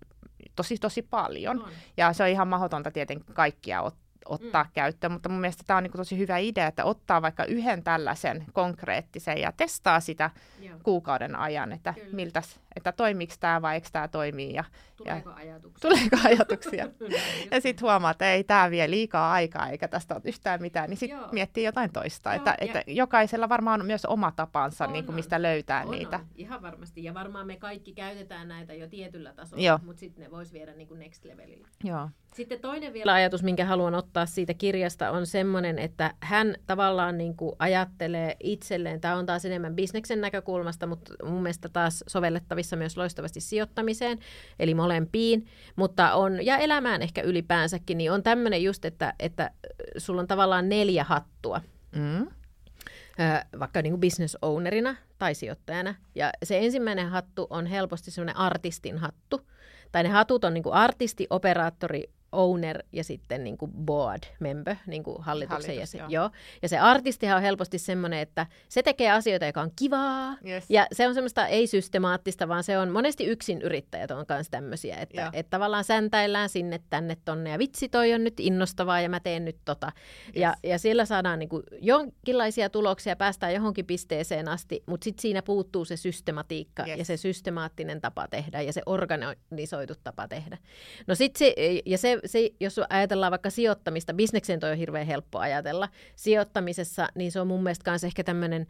Speaker 1: tosi tosi paljon.
Speaker 2: On.
Speaker 1: Ja se on ihan mahdotonta tietenkin kaikkia ot, ottaa mm. käyttöön, mutta mun mielestä tämä on niin tosi hyvä idea, että ottaa vaikka yhden tällaisen konkreettisen ja testaa sitä
Speaker 2: Joo.
Speaker 1: kuukauden ajan, että
Speaker 2: Kyllä.
Speaker 1: miltäs, että toimiiko tämä vai eikö tämä toimii ja
Speaker 2: Tuleeko ajatuksia?
Speaker 1: tuleeko ajatuksia. Ja sitten huomaa, että ei tämä vie liikaa aikaa eikä tästä ole yhtään mitään, niin sitten miettii jotain toista.
Speaker 2: Joo,
Speaker 1: että,
Speaker 2: ja-
Speaker 1: että jokaisella varmaan on myös oma tapansa,
Speaker 2: On,
Speaker 1: niin kuin
Speaker 2: on.
Speaker 1: mistä löytää
Speaker 2: on,
Speaker 1: niitä.
Speaker 2: On, ihan varmasti. Ja varmaan me kaikki käytetään näitä jo tietyllä tasolla, mutta sitten ne voisi viedä niin kuin next levelille.
Speaker 1: Joo.
Speaker 2: Sitten toinen vielä ajatus, minkä haluan ottaa siitä kirjasta, on semmoinen, että hän tavallaan niin kuin ajattelee itselleen, tämä on taas enemmän bisneksen näkökulmasta, mutta mun mielestä taas sovellettavissa myös loistavasti sijoittamiseen, eli molempiin, mutta on, ja elämään ehkä ylipäänsäkin, niin on tämmöinen just, että, että sulla on tavallaan neljä hattua
Speaker 1: Mm.
Speaker 2: vaikka niin kuin business ownerina tai sijoittajana. Ja se ensimmäinen hattu on helposti semmoinen artistin hattu. Tai ne hatut on niin kuin artisti, operaattori, owner ja sitten niin kuin board member, niin kuin hallituksen
Speaker 1: Hallitus,
Speaker 2: jäsen.
Speaker 1: joo.
Speaker 2: Joo. Ja se artistihan on helposti semmoinen, että se tekee asioita, joka on kivaa.
Speaker 1: Yes.
Speaker 2: Ja se on semmoista ei-systemaattista, vaan se on monesti yksin yrittäjät on kanssa tämmöisiä, että,
Speaker 1: Joo.
Speaker 2: että tavallaan säntäillään sinne, tänne, tonne ja vitsi toi on nyt innostavaa ja mä teen nyt tota. Ja,
Speaker 1: Yes.
Speaker 2: ja siellä saadaan niin kuin jonkinlaisia tuloksia, päästään johonkin pisteeseen asti, mutta sitten siinä puuttuu se systematiikka
Speaker 1: Yes.
Speaker 2: ja se systemaattinen tapa tehdä ja se organisoitu tapa tehdä. No sit se, ja se, se, jos ajatellaan vaikka sijoittamista, bisnekseen toi on hirveän helppo ajatella. Sijoittamisessa, niin se on mun mielestä myös ehkä tämmöinen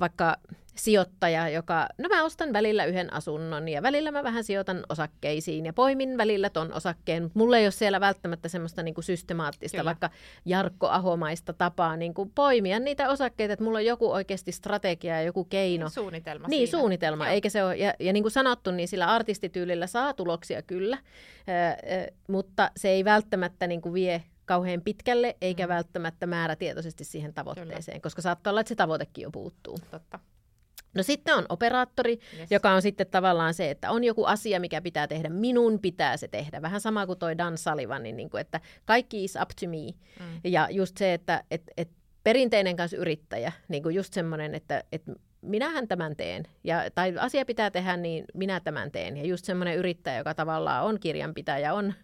Speaker 2: vaikka sijoittaja, joka, no mä ostan välillä yhden asunnon ja välillä mä vähän sijoitan osakkeisiin ja poimin välillä ton osakkeen, mutta mulla ei ole siellä välttämättä semmoista niin kuin systemaattista,
Speaker 1: Kyllä.
Speaker 2: vaikka Jarkko Ahomaista tapaa niin kuin poimia niitä osakkeita, että mulla on joku oikeasti strategia ja joku keino.
Speaker 1: Suunnitelma
Speaker 2: Niin,
Speaker 1: siinä.
Speaker 2: suunnitelma,
Speaker 1: Joo.
Speaker 2: eikä se ole, ja, ja niin kuin sanottu, niin sillä artistityylillä saa tuloksia kyllä, ö, ö, mutta se ei välttämättä niin kuin vie kauhean pitkälle, eikä
Speaker 1: Mm.
Speaker 2: välttämättä määrätietoisesti siihen tavoitteeseen, koska saattaa olla, että se tavoitekin jo puuttuu.
Speaker 1: Totta.
Speaker 2: No sitten on operaattori, yes. joka on sitten tavallaan se, että on joku asia, mikä pitää tehdä. Minun pitää se tehdä. Vähän sama kuin toi Dan Sullivan, niin, niin kuin, että kaikki is up to me. Mm. Ja just se, että et, et perinteinen kanssa yrittäjä, niin kuin just semmoinen, että, että minähän tämän teen. Ja, tai asia pitää tehdä, niin minä tämän teen. Ja just semmoinen yrittäjä, joka tavallaan on kirjanpitäjä, on,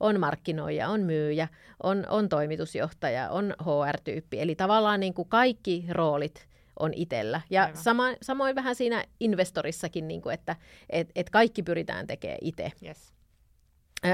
Speaker 2: on markkinoija, on myyjä, on, on toimitusjohtaja, on HR-tyyppi. Eli tavallaan niin kuin kaikki roolit on itsellä. Ja sama, samoin vähän siinä investorissakin, niin kuin, että et, et kaikki pyritään tekemään itse.
Speaker 1: Yes.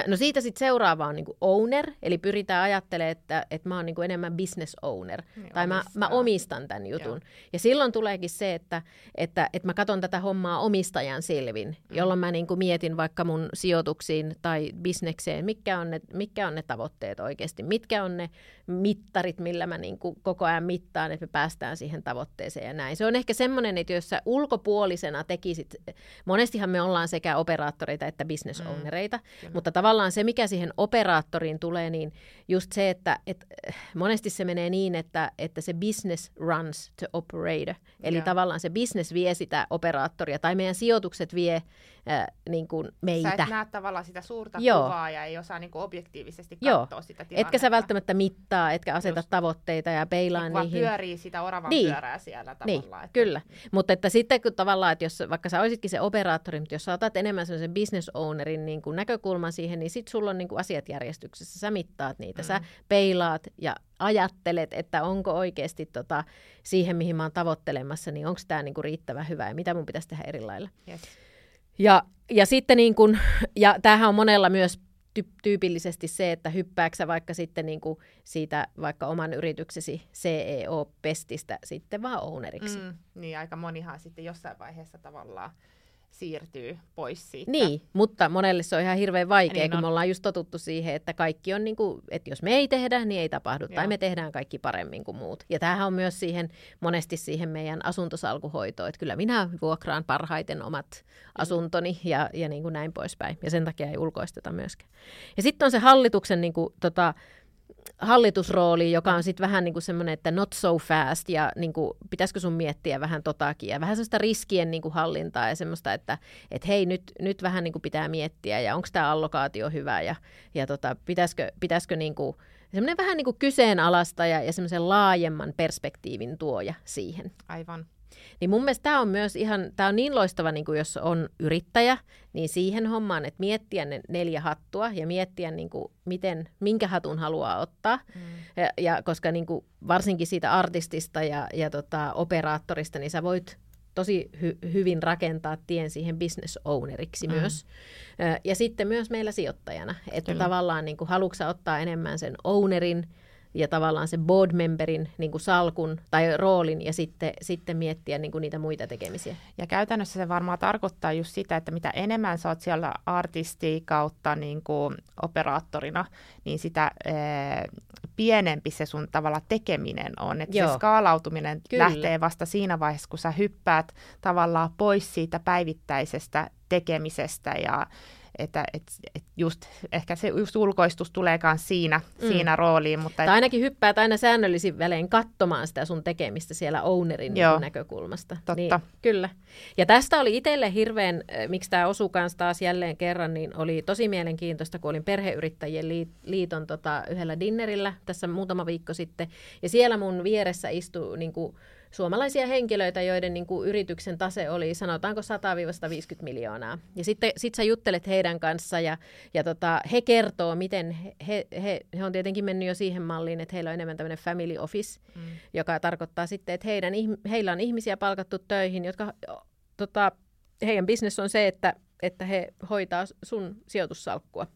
Speaker 2: No siitä sitten seuraava on niinku owner, eli pyritään ajattelemaan, että, että mä oon niinku enemmän business owner, niin, tai mä, mä omistan tämän jutun. Joo. Ja silloin tuleekin se, että, että, että mä katson tätä hommaa omistajan silvin, mm. jolloin mä niinku mietin vaikka mun sijoituksiin tai bisnekseen, mitkä on ne, mitkä on ne tavoitteet oikeasti, mitkä on ne mittarit, millä mä niinku koko ajan mittaan, että me päästään siihen tavoitteeseen ja näin. Se on ehkä semmoinen, että jos sä ulkopuolisena tekisit, monestihan me ollaan sekä operaattoreita että business ownereita, mm. mutta tavallaan se, mikä siihen operaattoriin tulee, niin just se, että, että monesti se menee niin, että, että se business runs to operator. Eli ja. tavallaan se business vie sitä operaattoria, tai meidän sijoitukset vie äh, niin kuin meitä.
Speaker 1: Sä et näe tavallaan sitä suurta Joo. kuvaa ja ei osaa niin kuin objektiivisesti katsoa Joo. sitä tilannetta.
Speaker 2: Etkä sä välttämättä mittaa, etkä aseta Just. tavoitteita ja peilaa niin niihin.
Speaker 1: pyörii sitä oravan niin. pyörää siellä
Speaker 2: niin, tavallaan. Niin, että... kyllä. Mutta että sitten kun tavallaan, että jos vaikka sä olisitkin se operaattori, mutta jos sä otat enemmän sen business ownerin niin kuin näkökulman siihen, niin sitten sulla on niin kuin asiat järjestyksessä. Sä mittaat niitä, mm. sä peilaat ja ajattelet, että onko oikeasti tota, siihen, mihin mä oon tavoittelemassa, niin onko tämä niinku riittävän hyvä ja mitä mun pitäisi tehdä eri lailla.
Speaker 1: Yes.
Speaker 2: Ja, ja sitten niin kun, ja tämähän on monella myös ty- tyypillisesti se, että hyppääksä vaikka sitten niin kuin siitä vaikka oman yrityksesi CEO-pestistä sitten vaan owneriksi. Mm,
Speaker 1: niin, aika monihan sitten jossain vaiheessa tavallaan siirtyy pois siitä.
Speaker 2: Niin, mutta monelle se on ihan hirveän vaikea, niin kun on. me ollaan just totuttu siihen, että kaikki on niin kuin, että jos me ei tehdä, niin ei tapahdu, Joo. tai me tehdään kaikki paremmin kuin muut. Ja tämähän on myös siihen, monesti siihen meidän asuntosalkuhoitoon, että kyllä minä vuokraan parhaiten omat mm. asuntoni ja, ja niin kuin näin poispäin. Ja sen takia ei ulkoisteta myöskään. Ja sitten on se hallituksen niin kuin, tota, hallitusrooli, joka on sitten vähän niin kuin semmoinen, että not so fast ja niin kuin, pitäisikö sun miettiä vähän totakin ja vähän sellaista riskien niin kuin hallintaa ja semmoista, että et hei nyt, nyt vähän niin kuin pitää miettiä ja onko tämä allokaatio hyvä ja, ja tota, pitäisikö, pitäisikö niin kuin, semmoinen vähän niin kuin kyseenalaista ja, ja semmoisen laajemman perspektiivin tuoja siihen.
Speaker 1: Aivan.
Speaker 2: Niin mun mielestä tämä on myös ihan, tämä on niin loistava, niin kuin jos on yrittäjä, niin siihen hommaan, että miettiä ne neljä hattua ja miettiä, niin kuin, miten, minkä hatun haluaa ottaa. Mm. Ja, ja koska niin kuin, varsinkin siitä artistista ja, ja tota, operaattorista, niin sä voit tosi hy- hyvin rakentaa tien siihen business owneriksi mm. myös. Ja sitten myös meillä sijoittajana, että Kyllä. tavallaan niin kuin, haluatko ottaa enemmän sen ownerin, ja tavallaan se board memberin niin kuin salkun tai roolin ja sitten, sitten miettiä niin kuin niitä muita tekemisiä.
Speaker 1: Ja käytännössä se varmaan tarkoittaa just sitä, että mitä enemmän sä oot siellä artisti kautta niin kuin operaattorina, niin sitä ee, pienempi se sun tavalla tekeminen on. Että se skaalautuminen Kyllä. lähtee vasta siinä vaiheessa, kun sä hyppäät tavallaan pois siitä päivittäisestä tekemisestä ja että et, et just, ehkä se just ulkoistus tulee myös siinä, mm. siinä rooliin. Mutta
Speaker 2: tai ainakin hyppäät aina säännöllisin välein katsomaan sitä sun tekemistä siellä ownerin niin Joo, näkökulmasta.
Speaker 1: Totta. Niin,
Speaker 2: kyllä. Ja tästä oli itselle hirveän, äh, miksi tämä osui kanssa taas jälleen kerran, niin oli tosi mielenkiintoista, kun olin perheyrittäjien liiton tota, yhdellä dinnerillä tässä muutama viikko sitten. Ja siellä mun vieressä istui niin kuin, suomalaisia henkilöitä, joiden niin kuin, yrityksen tase oli sanotaanko 100-150 miljoonaa. Ja sitten sit sä juttelet heidän kanssa ja, ja tota, he kertoo, miten he, he, he, he on tietenkin mennyt jo siihen malliin, että heillä on enemmän tämmöinen family office, mm. joka tarkoittaa sitten, että heidän, heillä on ihmisiä palkattu töihin, jotka tota, heidän bisnes on se, että, että he hoitaa sun sijoitussalkkua.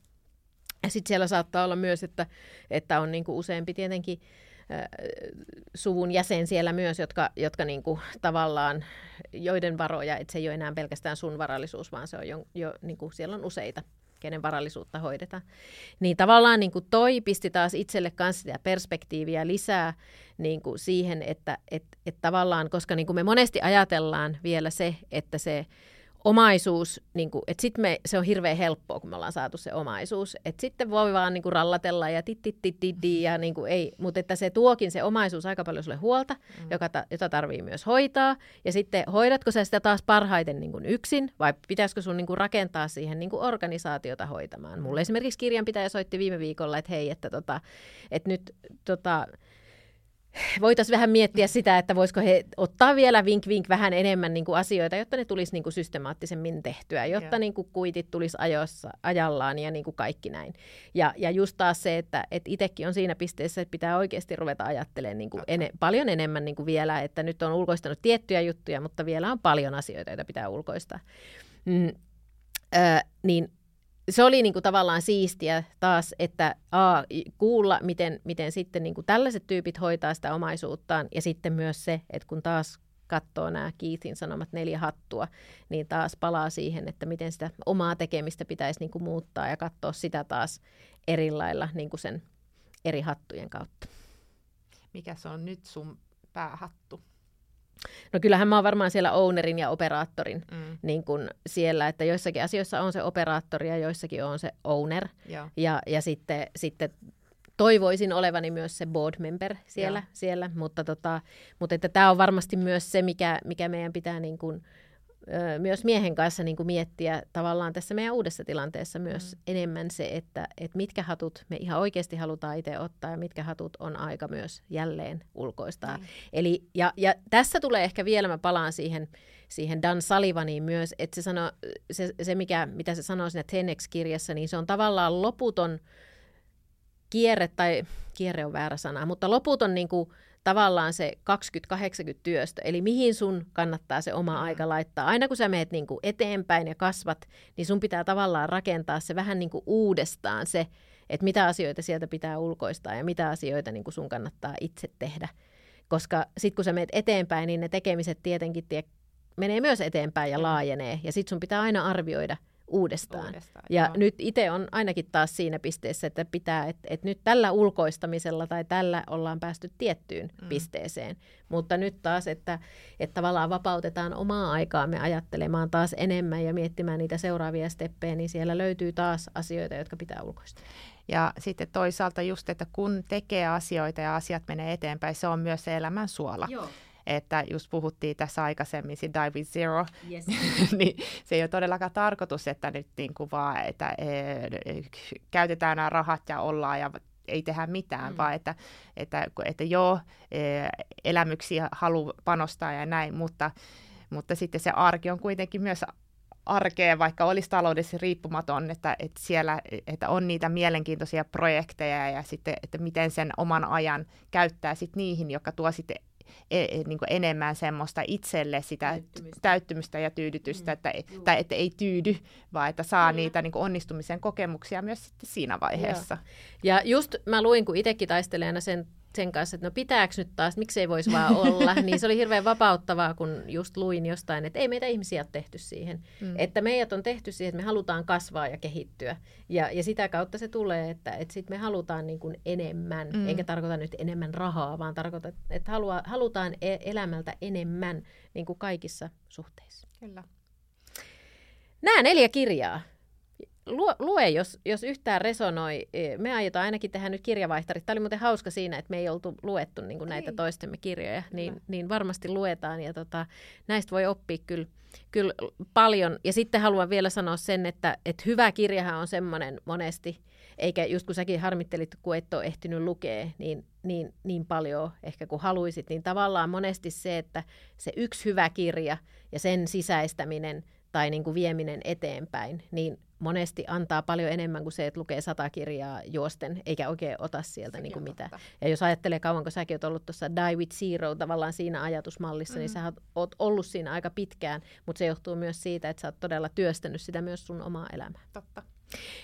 Speaker 2: Ja sitten siellä saattaa olla myös, että, että on niin kuin useampi tietenkin suvun jäsen siellä myös, jotka, jotka niin kuin tavallaan, joiden varoja, että se ei ole enää pelkästään sun varallisuus, vaan se on jo, jo niin kuin siellä on useita kenen varallisuutta hoidetaan. Niin tavallaan niin kuin toi pisti taas itselle kanssa sitä perspektiiviä lisää niin kuin siihen, että et, et tavallaan, koska niin kuin me monesti ajatellaan vielä se, että se omaisuus, niin kuin, että sitten me, se on hirveän helppoa, kun me ollaan saatu se omaisuus. Että sitten voi vaan niin kuin, rallatella ja tittitittidi, ja niin kuin, ei, mutta että se tuokin se omaisuus aika paljon sulle huolta, mm. joka ta, jota tarvii myös hoitaa. Ja sitten hoidatko sä sitä taas parhaiten niin kuin yksin, vai pitäisikö sun niin kuin, rakentaa siihen niin kuin, organisaatiota hoitamaan? Mulle esimerkiksi kirjanpitäjä soitti viime viikolla, että hei, että, tota, että nyt tota, voitaisiin vähän miettiä sitä, että voisiko he ottaa vielä vink vink vähän enemmän niin kuin asioita, jotta ne tulisi niin kuin systemaattisemmin tehtyä, jotta niin kuin kuitit tulisi ajoissa, ajallaan ja niin kuin kaikki näin. Ja, ja just taas se, että, että itsekin on siinä pisteessä, että pitää oikeasti ruveta ajattelemaan niin kuin ene, paljon enemmän niin kuin vielä, että nyt on ulkoistanut tiettyjä juttuja, mutta vielä on paljon asioita, joita pitää ulkoistaa. Mm, ö, niin se oli niin kuin tavallaan siistiä taas, että a, kuulla, miten, miten sitten niin kuin tällaiset tyypit hoitaa sitä omaisuuttaan, ja sitten myös se, että kun taas katsoo nämä Keithin sanomat neljä hattua, niin taas palaa siihen, että miten sitä omaa tekemistä pitäisi niin kuin muuttaa ja katsoa sitä taas eri lailla niin kuin sen eri hattujen kautta.
Speaker 1: Mikä se on nyt sun päähattu?
Speaker 2: No kyllähän mä oon varmaan siellä ownerin ja operaattorin mm. niin kun siellä, että joissakin asioissa on se operaattori ja joissakin on se owner. Ja, ja, ja sitten, sitten toivoisin olevani myös se board member siellä, siellä mutta, tota, mutta että tämä on varmasti myös se, mikä, mikä meidän pitää niin kun, myös miehen kanssa niin kuin miettiä tavallaan tässä meidän uudessa tilanteessa myös mm. enemmän se, että, että mitkä hatut me ihan oikeasti halutaan itse ottaa ja mitkä hatut on aika myös jälleen ulkoistaa. Mm. Eli, ja, ja tässä tulee ehkä vielä, mä palaan siihen, siihen Dan Sullivaniin myös, että se, sano, se, se mikä, mitä se sanoo siinä Tenex-kirjassa, niin se on tavallaan loputon kierre, tai kierre on väärä sana, mutta loputon niin kuin, tavallaan se 20-80 työstä, eli mihin sun kannattaa se oma aika laittaa. Aina kun sä meet niin kuin eteenpäin ja kasvat, niin sun pitää tavallaan rakentaa se vähän niin kuin uudestaan se, että mitä asioita sieltä pitää ulkoistaa ja mitä asioita niin kuin sun kannattaa itse tehdä. Koska sitten kun sä meet eteenpäin, niin ne tekemiset tietenkin tie, menee myös eteenpäin ja laajenee. Ja sitten sun pitää aina arvioida – uudestaan. uudestaan ja joo. nyt itse on ainakin taas siinä pisteessä, että pitää, että, että nyt tällä ulkoistamisella tai tällä ollaan päästy tiettyyn mm. pisteeseen. Mutta nyt taas, että, että tavallaan vapautetaan omaa aikaamme ajattelemaan taas enemmän ja miettimään niitä seuraavia steppejä, niin siellä löytyy taas asioita, jotka pitää ulkoistaa.
Speaker 1: Ja sitten toisaalta just, että kun tekee asioita ja asiat menee eteenpäin, se on myös se elämän suola. Joo että just puhuttiin tässä aikaisemmin, se Dive Zero, yes. niin se ei ole todellakaan tarkoitus, että nyt niin kuin vaan, että e, käytetään nämä rahat ja ollaan ja ei tehdä mitään, mm. vaan että, että, että joo, e, elämyksiä halu panostaa ja näin, mutta, mutta sitten se arki on kuitenkin myös arkea, vaikka olisi taloudellisesti riippumaton, että, että siellä että on niitä mielenkiintoisia projekteja ja sitten, että miten sen oman ajan käyttää sitten niihin, jotka tuo sitten e, e, niin kuin enemmän semmoista itselle sitä täyttymystä, täyttymystä ja tyydytystä, mm, että, tai että ei tyydy, vaan että saa Kyllä. niitä niin onnistumisen kokemuksia myös sitten siinä vaiheessa.
Speaker 2: Joo. Ja just mä luin, kun itsekin taistelijana sen sen kanssa, että no pitääkö nyt taas, miksei voisi vaan olla, niin se oli hirveän vapauttavaa, kun just luin jostain, että ei meitä ihmisiä ole tehty siihen. Mm. Että meidät on tehty siihen, että me halutaan kasvaa ja kehittyä. Ja, ja sitä kautta se tulee, että, että sitten me halutaan niin kuin enemmän, mm. enkä tarkoita nyt enemmän rahaa, vaan tarkoita, että halua, halutaan e- elämältä enemmän niin kuin kaikissa suhteissa.
Speaker 1: Kyllä.
Speaker 2: Nämä neljä kirjaa lue, jos, jos yhtään resonoi. E, me aiotaan ainakin tehdä nyt kirjavaihtarit. Tämä oli muuten hauska siinä, että me ei oltu luettu niin kuin näitä niin. toistemme kirjoja, niin, niin varmasti luetaan ja tota, näistä voi oppia kyllä, kyllä paljon. Ja sitten haluan vielä sanoa sen, että, että hyvä kirjahan on semmoinen monesti, eikä just kun säkin harmittelit, kun et ole ehtinyt lukea niin, niin, niin paljon ehkä kuin haluisit, niin tavallaan monesti se, että se yksi hyvä kirja ja sen sisäistäminen tai niin kuin vieminen eteenpäin, niin monesti antaa paljon enemmän kuin se, että lukee sata kirjaa juosten, eikä oikein ota sieltä niin kuin mitään. Ja jos ajattelee kauan, kun säkin oot ollut tuossa Die with Zero tavallaan siinä ajatusmallissa, niin mm. niin sä oot ollut siinä aika pitkään, mutta se johtuu myös siitä, että sä oot todella työstänyt sitä myös sun omaa elämää.
Speaker 1: Totta.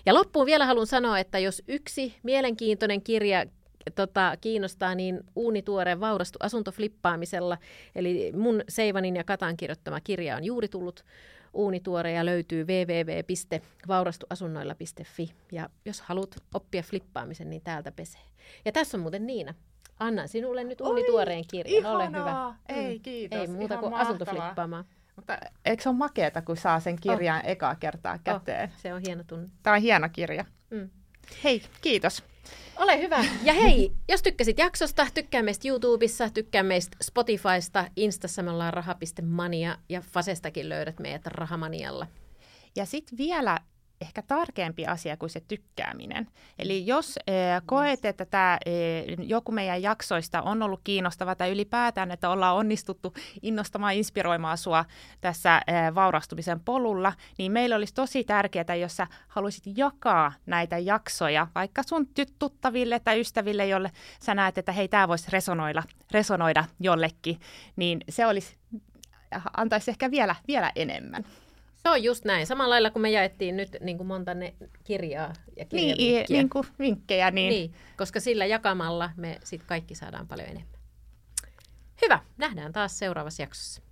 Speaker 2: Ja loppuun vielä haluan sanoa, että jos yksi mielenkiintoinen kirja tota, kiinnostaa, niin uunituoreen vaurastu asuntoflippaamisella, eli mun Seivanin ja Katan kirjoittama kirja on juuri tullut uunituore ja löytyy www.vaurastuasunnoilla.fi. Ja jos haluat oppia flippaamisen, niin täältä pesee. Ja tässä on muuten Niina. Annan sinulle nyt uunituoreen kirjan.
Speaker 1: Ole hyvä. Ei, mm. kiitos.
Speaker 2: Ei muuta Ihan kuin asuntoflippaamaan.
Speaker 1: Mutta eikö se ole makeeta, kun saa sen kirjan oh. ekaa kertaa käteen?
Speaker 2: Oh, se on hieno tunne.
Speaker 1: Tämä on hieno kirja. Mm. Hei, kiitos.
Speaker 2: Ole hyvä. Ja hei, jos tykkäsit jaksosta, tykkää meistä YouTubessa, tykkää meistä Spotifysta, Instassa me ollaan raha.mania ja Fasestakin löydät meidät rahamanialla.
Speaker 1: Ja sitten vielä ehkä tärkeämpi asia kuin se tykkääminen. Eli jos äh, koet, että tämä äh, joku meidän jaksoista on ollut kiinnostava tai ylipäätään, että ollaan onnistuttu innostamaan, inspiroimaan sua tässä äh, vaurastumisen polulla, niin meillä olisi tosi tärkeää, jos sä haluaisit jakaa näitä jaksoja vaikka sun tuttaville tai ystäville, jolle sä näet, että hei, tämä voisi resonoida, resonoida jollekin, niin se olisi antaisi ehkä vielä, vielä enemmän.
Speaker 2: Se on just näin. Samalla lailla kun me jaettiin nyt niin kuin monta ne kirjaa ja
Speaker 1: Niin, niin kuin vinkkejä. Niin. niin,
Speaker 2: koska sillä jakamalla me sitten kaikki saadaan paljon enemmän. Hyvä, nähdään taas seuraavassa jaksossa.